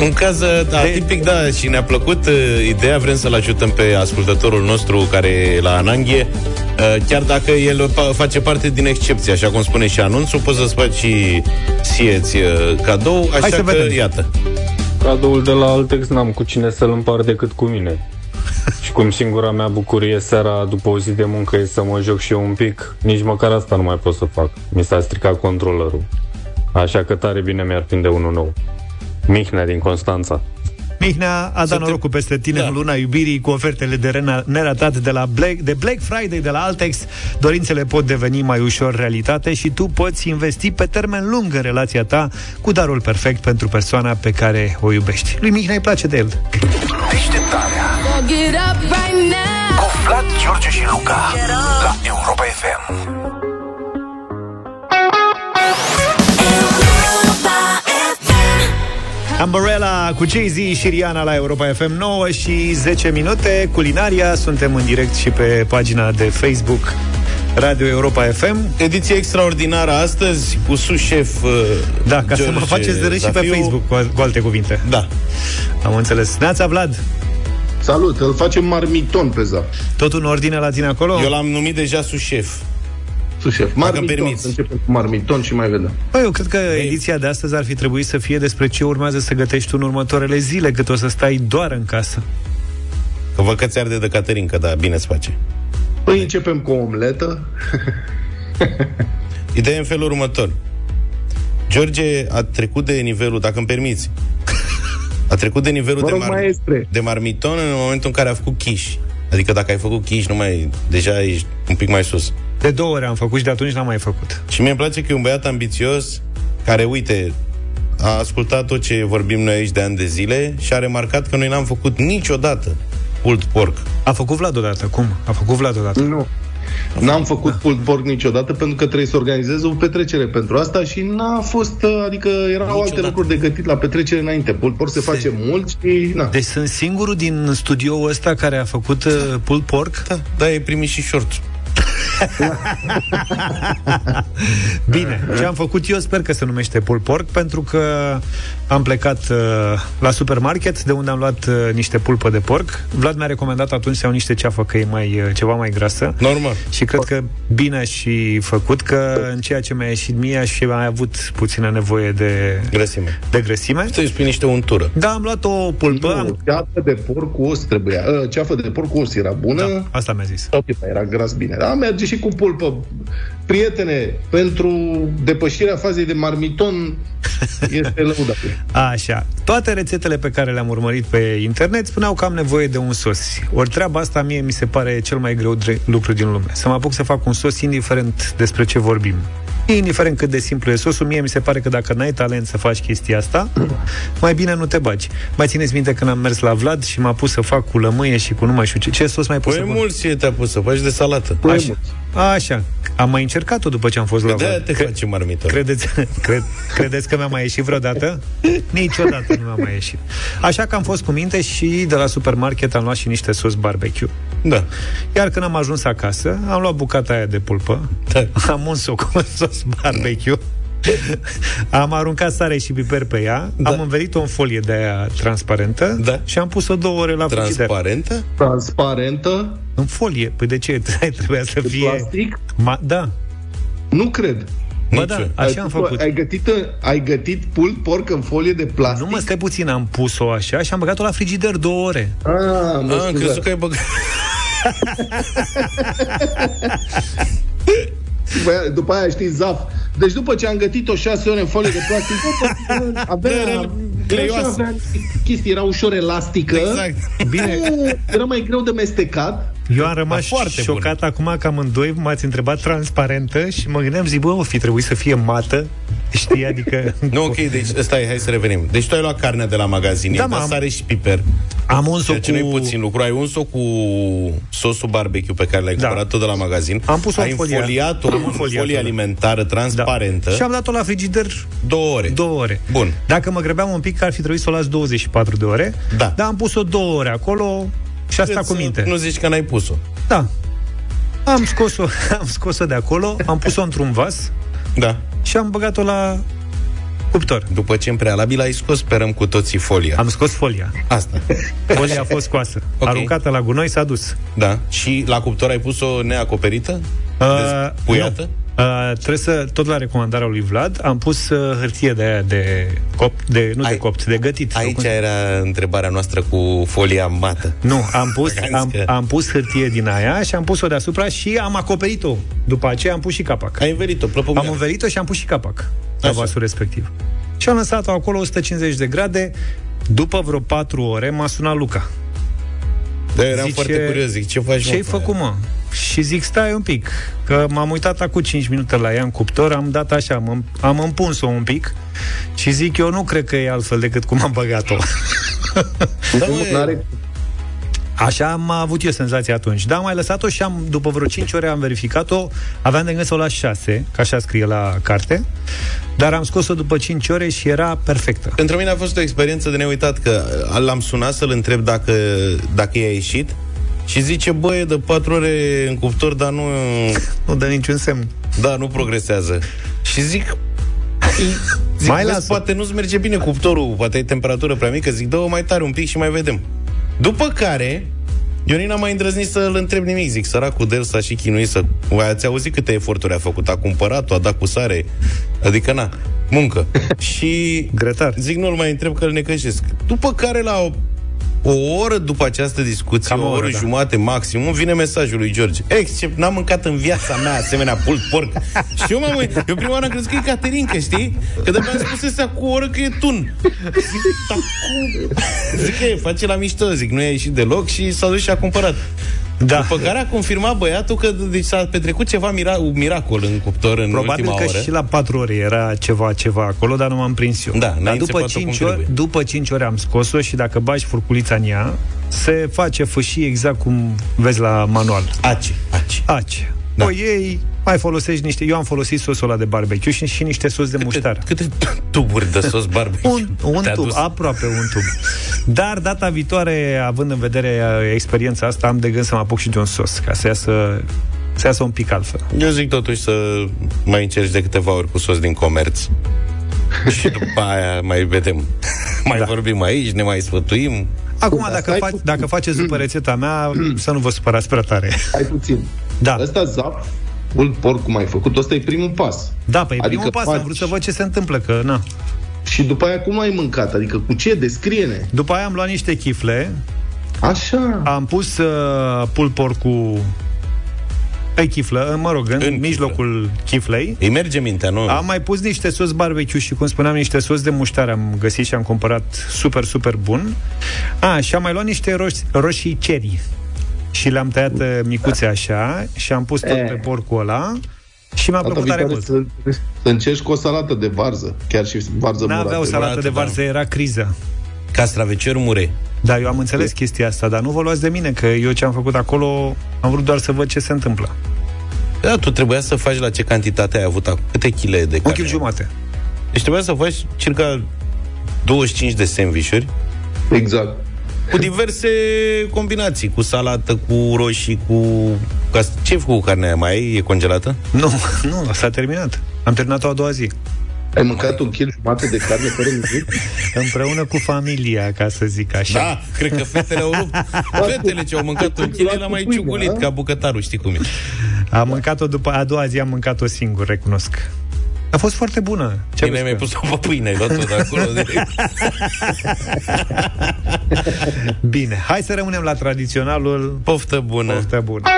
Un caz da, tipic, da, și ne-a plăcut uh, ideea, vrem să-l ajutăm pe ascultătorul nostru care e la Ananghie, uh, chiar dacă el pa- face parte din excepție, așa cum spune și anunțul, poți să-ți faci și sieți uh, cadou, așa Hai să că, vedem. iată. Cadoul de la Altex n-am cu cine să-l împart decât cu mine. Și cum singura mea bucurie seara după o zi de muncă e să mă joc și eu un pic, nici măcar asta nu mai pot să fac. Mi s-a stricat controllerul. Așa că tare bine mi-ar prinde unul nou. Mihnea din Constanța. Mihnea a dat norocul peste tine da. în luna iubirii cu ofertele de rena- neratat de la Black, de Black Friday de la Altex. Dorințele pot deveni mai ușor realitate și tu poți investi pe termen lung în relația ta cu darul perfect pentru persoana pe care o iubești. Lui Mihnea îi place de el. Deșteptarea Get up right now. cu Vlad, George și Luca la Europa Umbrella cu Jay-Z și Rihanna la Europa FM 9 și 10 minute. Culinaria, suntem în direct și pe pagina de Facebook Radio Europa FM. Ediție extraordinară astăzi cu sus-șef uh, Da, ca să George mă faceți de râs și pe Zafiu. Facebook, cu, al- cu alte cuvinte. Da. Am înțeles. Neața, Vlad. Salut, îl facem marmiton pe zap. Tot în ordine la tine acolo? Eu l-am numit deja sus-șef. Sus-șef. Dacă Marmiton, îmi permiți. să începem cu marmiton și mai vedem. Băi, eu cred că ediția de astăzi ar fi trebuit să fie despre ce urmează să gătești tu în următoarele zile, cât o să stai doar în casă. Că văd că ți arde de Caterinca, da, bine îți face. Păi începem cu o omletă. Ideea e în felul următor. George a trecut de nivelul, dacă îmi permiți, a trecut de nivelul Vă de, rog, mar- maestre. de marmiton în momentul în care a făcut quiche. Adică dacă ai făcut quiche, nu mai, deja ești un pic mai sus. De două ori am făcut și de atunci n-am mai făcut. Și mie îmi place că e un băiat ambițios care, uite, a ascultat tot ce vorbim noi aici de ani de zile și a remarcat că noi n-am făcut niciodată pulled pork. A făcut Vlad odată, cum? A făcut Vlad odată. Nu. N-am făcut pulled pork niciodată pentru că trebuie să organizez o petrecere pentru asta și n-a fost, uh, adică erau alte lucruri de gătit la petrecere înainte. Pulled pork se face mult și na. Deci sunt singurul din studioul ăsta care a făcut uh, pulled pork? Da, da, e primit și short. Bine, ce am făcut eu sper că se numește pulled pork pentru că am plecat uh, la supermarket de unde am luat uh, niște pulpă de porc. Vlad mi-a recomandat atunci să iau niște ceafă că e mai, uh, ceva mai grasă. Normal. Și cred că bine aș fi făcut că în ceea ce mi-a ieșit mie aș fi mai avut puțină nevoie de grăsime. De grăsime. Să își niște untură. Da, am luat o pulpă. Nu, am... ceafă de porc cu os trebuia. Uh, ceafă de porc cu os era bună. Da, asta mi-a zis. Ok, era gras bine. Da, merge și cu pulpă. Prietene, pentru depășirea fazei de marmiton este lăudabil. Așa. Toate rețetele pe care le-am urmărit pe internet spuneau că am nevoie de un sos. Ori treaba asta mie mi se pare cel mai greu dre- lucru din lume. Să mă apuc să fac un sos indiferent despre ce vorbim. Indiferent cât de simplu e sosul, mie mi se pare că dacă n-ai talent să faci chestia asta, mai bine nu te bagi. Mai țineți minte când am mers la Vlad și m-a pus să fac cu lămâie și cu nu mai știu ce, ce sos mai pot să Păi pun? emulsie te-a pus să faci de salată. Așa. Așa. Am mai încercat-o după ce am fost la De Vlad. te face marmită. Credeți, cred, credeți că mi-a mai ieșit vreodată? Niciodată nu mi-a mai ieșit. Așa că am fost cu minte și de la supermarket am luat și niște sos barbecue. Da. Iar când am ajuns acasă, am luat bucata aia de pulpă, da. am uns-o cu un sos barbecue, am aruncat sare și piper pe ea, da. am învelit-o în folie de aia transparentă da. și am pus-o două ore la frigider. Transparentă? Transparentă? În folie. Păi de ce? Trebuia să fie... plastic? Ma, da. Nu cred. Bă, da, așa am făcut. Ai gătit, ai gătit pulled pork în folie de plastic? Nu mă, stai puțin, am pus-o așa și am băgat-o la frigider două ore. Ah, mă Ah, am crezut că ai băgat... Bă, după aia știi zaf. Deci după ce am gătit-o șase ore în folie de plastic, bă, bă, avea Cleioasă. Așa avea chestii, era ușor elastică. Exact. Bine. Nu, era mai greu de mestecat. Eu am rămas Dar foarte șocat acum că amândoi m-ați întrebat transparentă și mă gândeam, zic, bă, o fi trebuit să fie mată, știi, adică... Nu, ok, deci stai, hai să revenim. Deci tu ai luat carnea de la magazin, Da, da, dat m-am- sare și piper. Am uns-o Ceea ce cu- nu e puțin lucru. Ai uns-o cu sosul barbecue pe care l-ai Da. cumpărat tot de la magazin. Am pus-o ai în folia. înfoliat-o Am în înfoliat-o, folie da. alimentară transparentă. Și am dat-o la frigider două ore. două ore. Bun. Dacă mă grăbeam un pic, ar fi trebuit să o las 24 de ore. Da. Dar am pus-o două ore acolo și asta Cred cu să minte. Nu zici că n-ai pus-o. Da. Am scos-o, am scos-o de acolo, am pus-o într-un vas Da. și am băgat-o la cuptor. După ce în prealabil ai scos, sperăm cu toții folia. Am scos folia. Asta. Folia a fost scoasă. Ok. Aruncată la gunoi, s-a dus. Da. Și la cuptor ai pus-o neacoperită? Uh, Puiată? nu. Uh, trebuie să, tot la recomandarea lui Vlad, am pus uh, hârtie de aia de copt, de, nu de copt, de gătit. sau Aici cum- era întrebarea noastră cu folia mată. Nu, am pus, Am zis am, că- am pus hârtie din aia și am pus-o deasupra și am acoperit-o. După aceea am pus și capac. Ai învelit-o, plăpă Am învelit-o și am pus și capac la Așa. vasul respectiv. Și am lăsat-o acolo 150 de grade. După vreo 4 ore m-a sunat Luca. Da, eram Zice, foarte curios, zic, ce faci, Ce-ai mă, făcut, mă? Și zic, stai un pic, că m-am uitat acum 5 minute la ea în cuptor, am dat așa, am, am împuns-o un pic și zic, eu nu cred că e altfel decât cum am băgat-o. Da, mă, N-are Așa am avut eu senzația atunci. Dar am mai lăsat-o și am, după vreo 5 ore am verificat-o, aveam de gând să o las 6, că așa scrie la carte, dar am scos-o după 5 ore și era perfectă. Pentru mine a fost o experiență de neuitat că l-am sunat să-l întreb dacă, dacă i-a ieșit și zice, bă, e de 4 ore în cuptor, dar nu... Nu dă niciun semn. Da, nu progresează. Și zic, zic Mai mai lasă. poate nu-ți merge bine cuptorul, poate ai temperatură prea mică, zic, dă-o mai tare un pic și mai vedem. După care, Ionin a mai îndrăznit să-l întreb nimic, zic, săracul de el s-a și chinuit să... Voi ați auzit câte eforturi a făcut, a cumpărat-o, a dat cu sare, adică na, muncă. și Grătar. zic, nu-l mai întreb că îl necășesc. După care la o, o oră după această discuție, Cam o o oră oră, da. jumate maximum, vine mesajul lui George. Except, n-am mâncat în viața mea asemenea pult porc. și eu m-am uit- eu prima oară am crezut că e Caterinca, știi? Că de am spus cu o oră că e tun. Zic, "Dar cum?" Zic că e, face la mișto, zic, nu i-a ieșit deloc și s-a dus și a cumpărat. Da. După care a confirmat băiatul că deci s-a petrecut ceva mira- un miracol în cuptor în Probabil ultima că oră. și la 4 ore era ceva, ceva acolo, dar nu m-am prins eu. Da, dar n-ai după înțepat-o 5, cum ori, trebuie. după 5 ore am scos-o și dacă bagi furculița în ea, se face fâșii exact cum vezi la manual. Ace, ace. Ace. Da. O iei, mai folosești niște... Eu am folosit sosul ăla de barbecue și, și niște sos de muștar. Câte tuburi de sos barbecue Un, un te-a tub, dus? aproape un tub. Dar data viitoare, având în vedere uh, experiența asta, am de gând să mă apuc și de un sos, ca să iasă, să iasă un pic altfel. Eu zic totuși să mai încerci de câteva ori cu sos din comerț. și după aia mai vedem. Mai da. vorbim aici, ne mai sfătuim. Acum, Bun, dacă, stai faci, puțin. dacă faceți după rețeta mea, să nu vă supărați prea tare. Hai puțin. Da. Ăsta zap, mult porc cum ai făcut, ăsta e primul pas. Da, păi Adică primul pas, am faci- vrut să văd ce se întâmplă, că na. Și după aia cum ai mâncat? Adică cu ce? Descrie-ne. După aia am luat niște chifle, Așa. am pus uh, pulpor cu pe chiflă, mă rog, în, În în mijlocul chiflei. Îi merge mintea, nu? Am mai pus niște sos barbecue și, cum spuneam, niște sos de muștare am găsit și am cumpărat super, super bun. A, și am mai luat niște roș- roșii cherry și le-am tăiat uh, micuțe așa și am pus tot E. pe porcul ăla și mi-a Data plăcut tare viitoare mult. să, să încerci cu o salată de varză. Chiar și varză N-avea murată. o salată murată, de varză, era criză. Castraveciori mure. Da, eu am înțeles chestia asta, dar nu vă luați de mine, că eu ce am făcut acolo, am vrut doar să văd ce se întâmplă. Da, tu trebuia să faci la ce cantitate ai avut acum? Câte chile de Un carne? kil jumate. Deci trebuia să faci circa 25 de sandvișuri Exact. Cu diverse combinații, cu salată, cu roșii, cu... Ca... Ce ai făcut cu carnea aia? Mai ai? E congelată? Nu, nu, s-a terminat. Am terminat-o a doua zi. Ai mâncat un kil jumate de carne fără nimic? Împreună cu familia, ca să zic așa. Da, cred că fetele au rupt. Fetele ce au mâncat un chile l-a mai ciugulit ca bucătarul, știi cum e. Am mâncat-o după, a doua zi am mâncat-o singur, recunosc. A fost foarte bună. Ce Bine, mi-ai pus-o pe pâine, ai luat-o de acolo direct. Bine, hai să rămânem la tradiționalul Poftă bună. Poftă bună.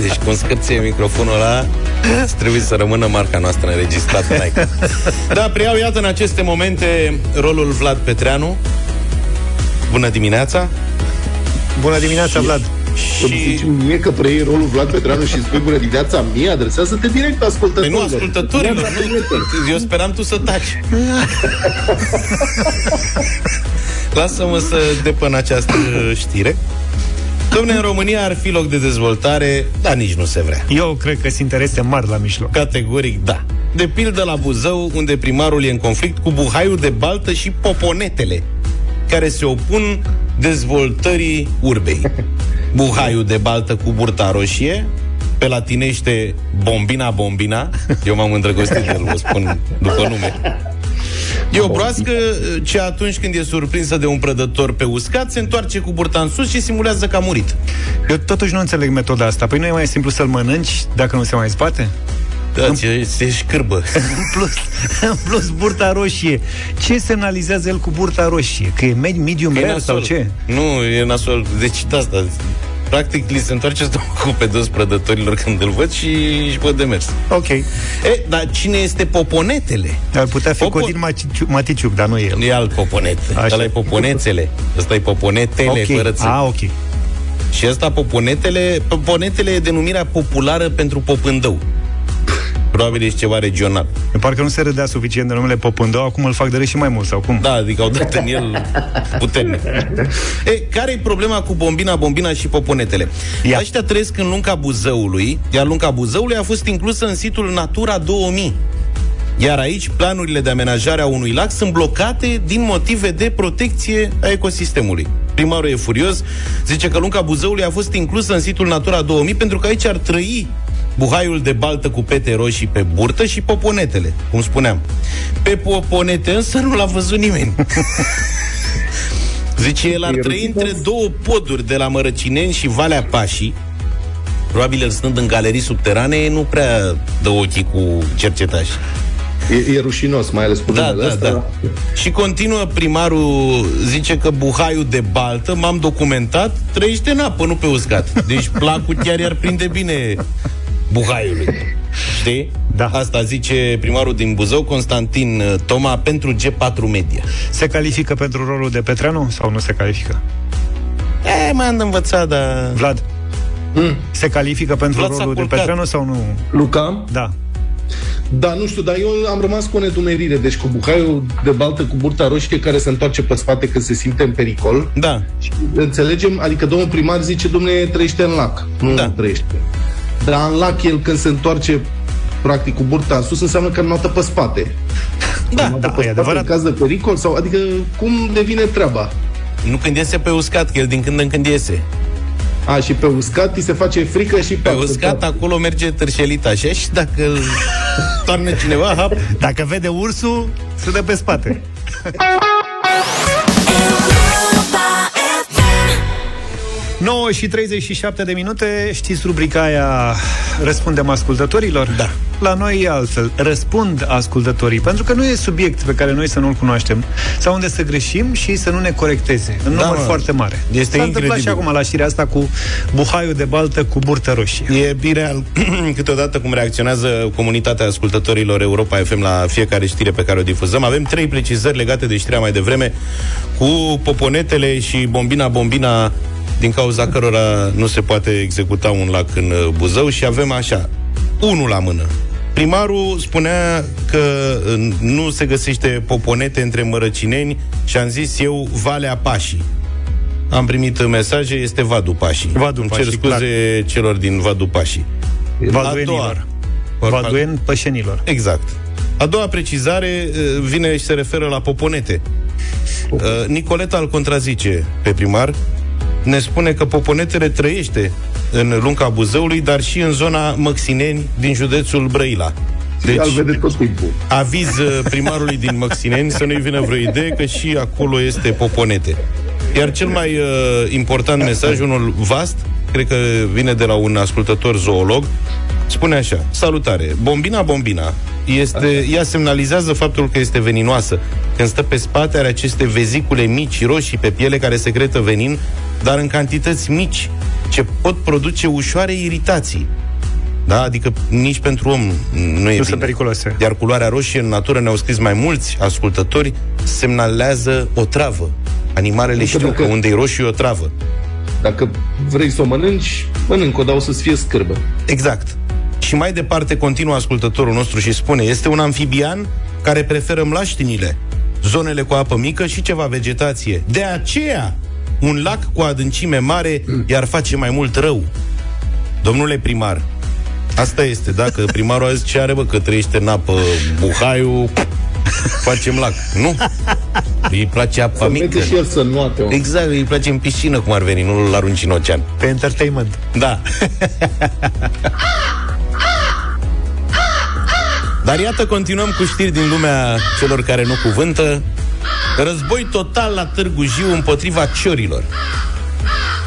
Deci cum scârție microfonul ăla Trebuie să rămână marca noastră înregistrată în Nike. Da, preiau iată în aceste momente Rolul Vlad Petreanu Bună dimineața Bună dimineața, Vlad Și... Îmi zici mie că preiei rolul Vlad Petreanu și îmi spui bună dimineața mie, adresează-te direct Păi ascultătorilor. nu ascultătorilor nu. Eu speram tu să taci Lasă-mă să depăn această știre Domne, în România ar fi loc de dezvoltare, dar nici nu se vrea. Eu cred că sunt interese mari la mijloc. Categoric, da. De pildă la Buzău, unde primarul e în conflict cu buhaiul de baltă și poponetele, care se opun dezvoltării urbei. Buhaiul de baltă cu burta roșie, pe latinește Bombina Bombina, eu m-am îndrăgostit de el, vă spun după nume. E o broască ce atunci când e surprinsă de un prădător pe uscat, se întoarce cu burta în sus și simulează că a murit. Eu totuși nu înțeleg metoda asta. Păi nu e mai simplu să-l mănânci dacă nu se mai zbate? Da, ți se șcârbă. În plus, în plus, burta roșie. Ce semnalizează el cu burta roșie? Că e med- medium E rare sau nasol. ce? Nu, e nasol. Deci de asta. Practic, li se întoarce stomacul pe dos prădătorilor când îl văd și își văd de mers. Ok. E, dar cine este poponetele? Ar putea fi Popo- Codin Maticiuc, Maticiuc, dar nu e el. E alt poponet. Așa. Ăla e poponețele. Ăsta e poponetele, Ok. fără ț. Ah, ok. Și ăsta poponetele, poponetele e denumirea populară pentru popândău. Probabil e ceva regional. Parcă nu se râdea suficient de numele Popândău, acum îl fac de râs și mai mult, sau cum? Da, adică au dat în el puternic. E, care e problema cu Bombina, Bombina și Poponetele? Ia. Aștia trăiesc în lunca Buzăului, iar lunca Buzăului a fost inclusă în situl Natura 2000. Iar aici, planurile de amenajare a unui lac sunt blocate din motive de protecție a ecosistemului. Primarul e furios, zice că lunca Buzăului a fost inclusă în situl Natura 2000 pentru că aici ar trăi buhaiul de baltă cu pete roșii pe burtă și poponetele, cum spuneam. Pe poponete însă nu l-a văzut nimeni. Zice, el ar trăi între două poduri de la Mărăcineni și Valea Pașii. Probabil el stând în galerii subterane, nu prea dă ochii cu cercetași. E, e rușinos, mai ales cu Da, numele da, ăsta. da. Și continuă primarul, zice că buhaiul de baltă, m-am documentat, trăiește în apă, nu pe uscat. Deci placul chiar i-ar prinde bine buhaiului. Știi? Da. Asta zice primarul din Buzău, Constantin uh, Toma, pentru G4 Media. Se califică pentru rolul de Petreanu sau nu se califică? E, mai am de învățat, dar... Vlad, Mm. se califică pentru Vlad s-a rolul de culcat. Petreanu sau nu? Luca? Da. Da, nu știu, dar eu am rămas cu o nedumerire. Deci cu buhaiul de baltă cu burta roșie care se întoarce pe spate când se simte în pericol. Da. Și înțelegem, adică domnul primar zice, domnule, trăiește în lac. Nu Da. trăiește. Dar în lac el când se întoarce practic cu burta în sus înseamnă că notă pe spate. Da, Notă da, pe e spate adevărat. În caz de pericol sau adică cum devine treaba? Nu când iese pe uscat, că el din când în când iese. A, și pe uscat îi se face frică și Pe uscat, acolo merge târșelit așa și dacă îl toarnă cineva, hap, Dacă vede ursul, se dă pe spate. 9 și 37 de minute Știți rubrica aia Răspundem ascultătorilor? Da. La noi e altfel Răspund ascultătorii Pentru că nu e subiect pe care noi să nu-l cunoaștem Sau unde să greșim și să nu ne corecteze În Da, număr mă. foarte mare Este S-a întâmplat și incredibil. acum la știrea asta Cu buhaiul de baltă cu burtă roșie E ireal câteodată cum reacționează comunitatea ascultătorilor Europa FM la fiecare știre pe care o difuzăm. Avem trei precizări legate de știrea mai devreme cu poponetele și bombina bombina din cauza cărora nu se poate executa un lac în uh, Buzău și avem așa, unul la mână. Primarul spunea că uh, nu se găsește poponete între mărăcineni și am zis eu Valea Pașii. Am primit mesaje, este Vadu Pașii. Vadu Îmi Pașii, cer scuze celor din Vadu Pașii. Vaduenilor Vaduen pășenilor Exact. A doua precizare uh, vine și se referă la poponete. Uh, Nicoleta îl contrazice pe primar. Ne spune că poponetele trăiește în lunca Buzăului, dar și în zona Măxineni din județul Brăila. Deci... Îl vede tot timpul. Aviz uh, primarului din Măxineni să nu-i vină vreo idee că și acolo este poponete. Iar cel mai uh, important mesaj, unul vast, cred că vine de la un ascultător zoolog, spune așa, salutare, bombina bombina, este, ea semnalizează faptul că este veninoasă. Când stă pe spate are aceste vezicule mici roșii pe piele care secretă venin dar în cantități mici, ce pot produce ușoare iritații. Da? Adică nici pentru om nu e Nu sunt bine. periculoase. Iar culoarea roșie în natură ne-au scris mai mulți ascultători, semnalează o travă. Animalele Încă știu că dacă- unde e roșu e o travă. Dacă vrei să o mănânci, mănânc-o, dar o să-ți fie scârbă. Exact. Și mai departe continuă ascultătorul nostru și spune Este un amfibian care preferă mlaștinile, zonele cu apă mică și ceva vegetație. De aceea, un lac cu adâncime mare i-ar face mai mult rău. Domnule primar, asta este, dacă primarul a zis ce are, bă, că trăiește în apă Buhaiu, facem lac. Nu. Îi place apa Să mică. merge și el să nuate. mă. Exact, îi place în piscină cum ar veni, nu îl arunci în ocean. Pe entertainment. Da. Dar iată, continuăm cu știri din lumea celor care nu cuvântă. Război total la Târgu Jiu împotriva ciorilor.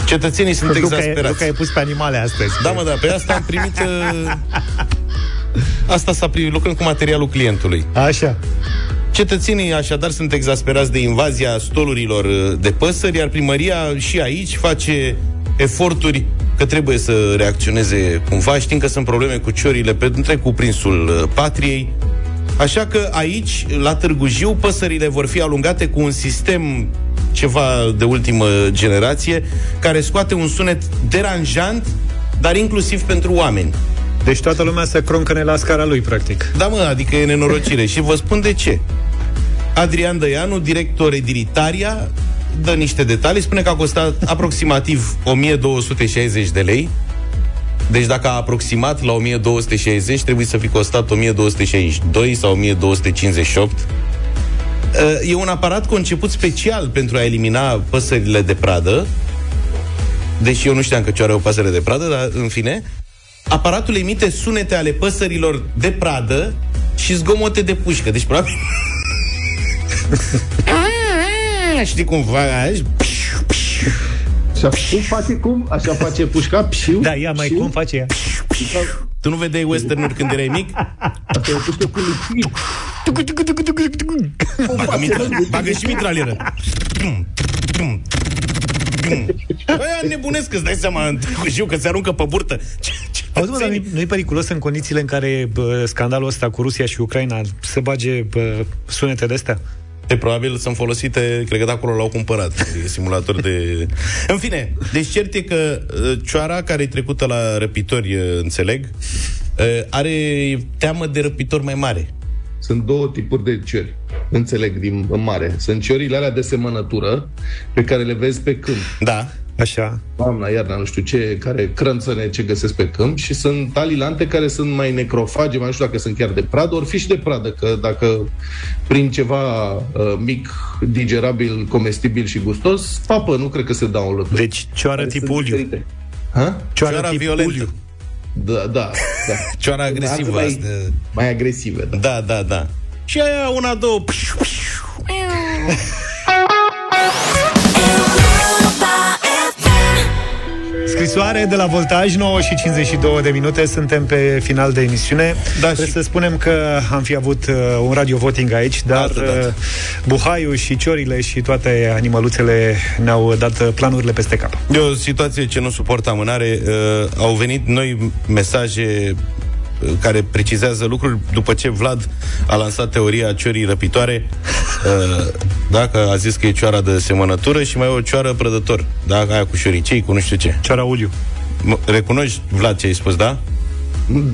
Cetățenii sunt Luca, e, exasperați. Luca e pus pe animale astăzi. Da, mă, da, pe asta am primit... Uh... Asta s-a primit, lucrăm cu materialul clientului. Așa. Cetățenii așadar sunt exasperați de invazia stolurilor uh, de păsări, iar primăria și aici face eforturi că trebuie să reacționeze cumva. Știm că sunt probleme cu ciorile pe întreg cuprinsul uh, patriei. Așa că aici, la Târgu Jiu, păsările vor fi alungate cu un sistem ceva de ultimă generație, care scoate un sunet deranjant, dar inclusiv pentru oameni. Deci toată lumea se croncăne la scara lui, practic. Da, mă, adică e nenorocire. și vă spun de ce. Adrian Dăianu, director Edilitaria, dă niște detalii, spune că a costat aproximativ 1260 de lei. Deci dacă a aproximat la 1260, trebuie să fi costat 1262 sau 1258. E un aparat conceput special pentru a elimina păsările de pradă. Deși eu nu știam că cioara e o pasăre de pradă, dar în fine. Aparatul emite sunete ale păsărilor de pradă și zgomote de pușcă. Deci, probabil... Știi cum fac? Așa, cum face cum? Așa face pușca? Pșiu? Da, ia mai cum face ea? Tu nu vedeai western când erai mic? Asta e o pușcă cu lichid. Bagă, mitra, bagă și mitralieră. Aia nebunesc, îți dai seama, cu știu că se aruncă pe burtă. Ce, ce Auzi, mă, dar nu-i, nu-i periculos în condițiile în care bă, scandalul ăsta cu Rusia și Ucraina să bage bă, sunete de astea? E, probabil sunt folosite, cred că de acolo l-au cumpărat, e simulator de... În fine, deci cert e că uh, cioara care e trecută la răpitori, uh, înțeleg, uh, are teamă de răpitor mai mare. Sunt două tipuri de ciori, înțeleg, din în mare. Sunt ciorile alea de semănătură pe care le vezi pe câmp. Da. Așa. Toamna, iarna, nu știu ce, care crânțăne ce găsesc pe câmp și sunt alilante care sunt mai necrofage, mai nu știu dacă sunt chiar de pradă, ori fi și de pradă, că dacă prin ceva uh, mic, digerabil, comestibil și gustos, papă, nu cred că se dau în lături. Deci cioară tip uliu. Ha? Cioară, Cioara tip violentă. uliu. Da, da, da. Cioara agresivă mai, asta. mai agresivă, da. Da, da, da. Și aia una, două... Scrisoare de la Voltaj, 9 și 52 de minute, suntem pe final de emisiune. Da, Trebuie și- să spunem că am fi avut uh, un radio voting aici, dar Altă dată. uh, Buhaiu și ciorile și toate animăluțele ne-au dat uh, planurile peste cap. E o situație ce nu suportă amânare. Uh, au venit noi mesaje uh, care precizează lucruri după ce Vlad a lansat teoria ciorii răpitoare uh, dacă a zis că e cioara de semănătură și mai e o cioară prădător da? aia cu șoricei, cu nu știu ce Cioara uliu. M- recunoști, Vlad, ce ai spus, da?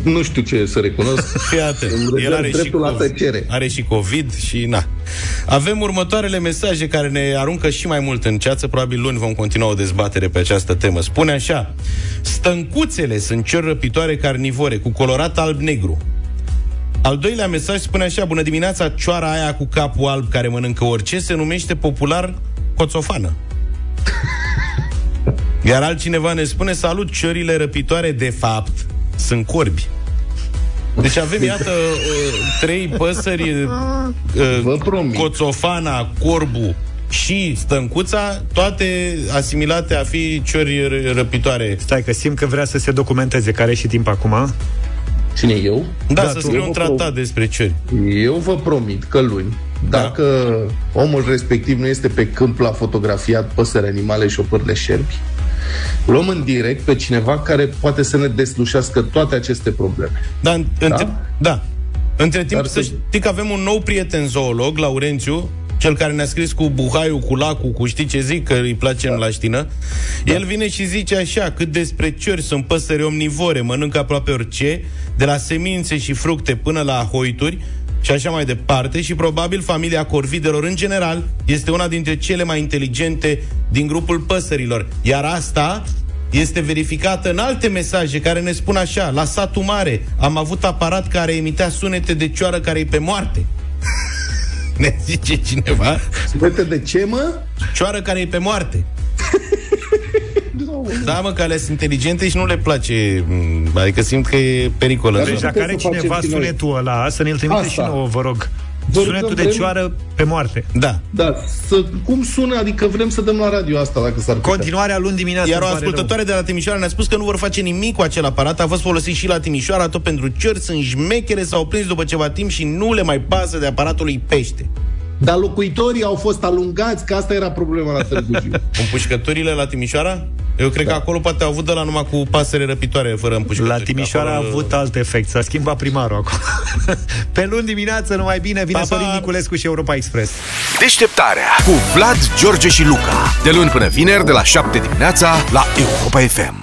Nu știu ce să recunosc. Fii atent. Îmi El rezerv are și, dreptul la COVID, tăcere. are și COVID și na. Avem următoarele mesaje care ne aruncă și mai mult în ceață. Probabil luni vom continua o dezbatere pe această temă. Spune așa. Stâncuțele sunt ciori răpitoare carnivore cu colorat alb-negru. Al doilea mesaj spune așa, bună dimineața, cioara aia cu capul alb care mănâncă orice se numește popular coțofană. Iar altcineva ne spune, salut, ciorile răpitoare de fapt sunt corbi. Deci avem, iată, uh, trei păsări, uh, coțofana, corbu și stâncuța, toate asimilate a fi ciori r- răpitoare. Stai că simt că vrea să se documenteze, care are și timp Cine eu? Da, Da, să tu. scrie Eu un vă tratat despre ciori. Eu vă promit că luni, dacă omul respectiv nu este pe câmp la fotografiat păsări, animale și opări șerpi, luăm în direct pe cineva care poate să ne deslușească toate aceste probleme. Da, în, Da? Între, da. Între timp, Dar să să- știi că avem un nou prieten zoolog, Laurențiu, cel care ne-a scris cu buhaiul, cu lacul, cu știi ce zic, că îi place da. la ștină. Da. El vine și zice așa, cât despre ciori sunt păsări omnivore, mănâncă aproape orice, de la semințe și fructe până la hoituri, și așa mai departe și probabil familia corvidelor în general este una dintre cele mai inteligente din grupul păsărilor. Iar asta este verificată în alte mesaje care ne spun așa, la satul mare am avut aparat care emitea sunete de cioară care e pe moarte. ne zice cineva. Sunete de ce, mă? Cioară care e pe moarte. Da, mă, că alea sunt inteligente și nu le place, m, adică simt că e pericol. în Deci zonă. dacă are cineva sunetul ăla, să ne-l trimite Asta. și nouă, vă rog. Vă Sunetul rugăm, de vrem- cioară pe moarte. Da. Da, să, cum sună? Adică vrem să dăm la radio asta, dacă s-ar putea. Continuarea luni dimineața. Iar o îmi pare ascultătoare de la Timișoara ne-a spus că nu vor face nimic cu acel aparat, a fost folosit și la Timișoara, tot pentru ciori, sunt șmechere, s-au prins după ceva timp și nu le mai pasă de aparatul lui pește. Dar locuitorii au fost alungați, că asta era problema la Târgu Jiu. Împușcăturile la Timișoara? Eu cred da. că acolo poate au avut de la numai cu pasăre răpitoare, fără împușcături. La Timișoara a Acolo- avut alt efect. S-a schimbat primarul acum. Pe luni dimineață, numai bine, vine Pa, pa! Sorin Niculescu și Europa Express. Deșteptarea cu Vlad, George și Luca. De luni până vineri, de la 7 dimineața, la Europa FM.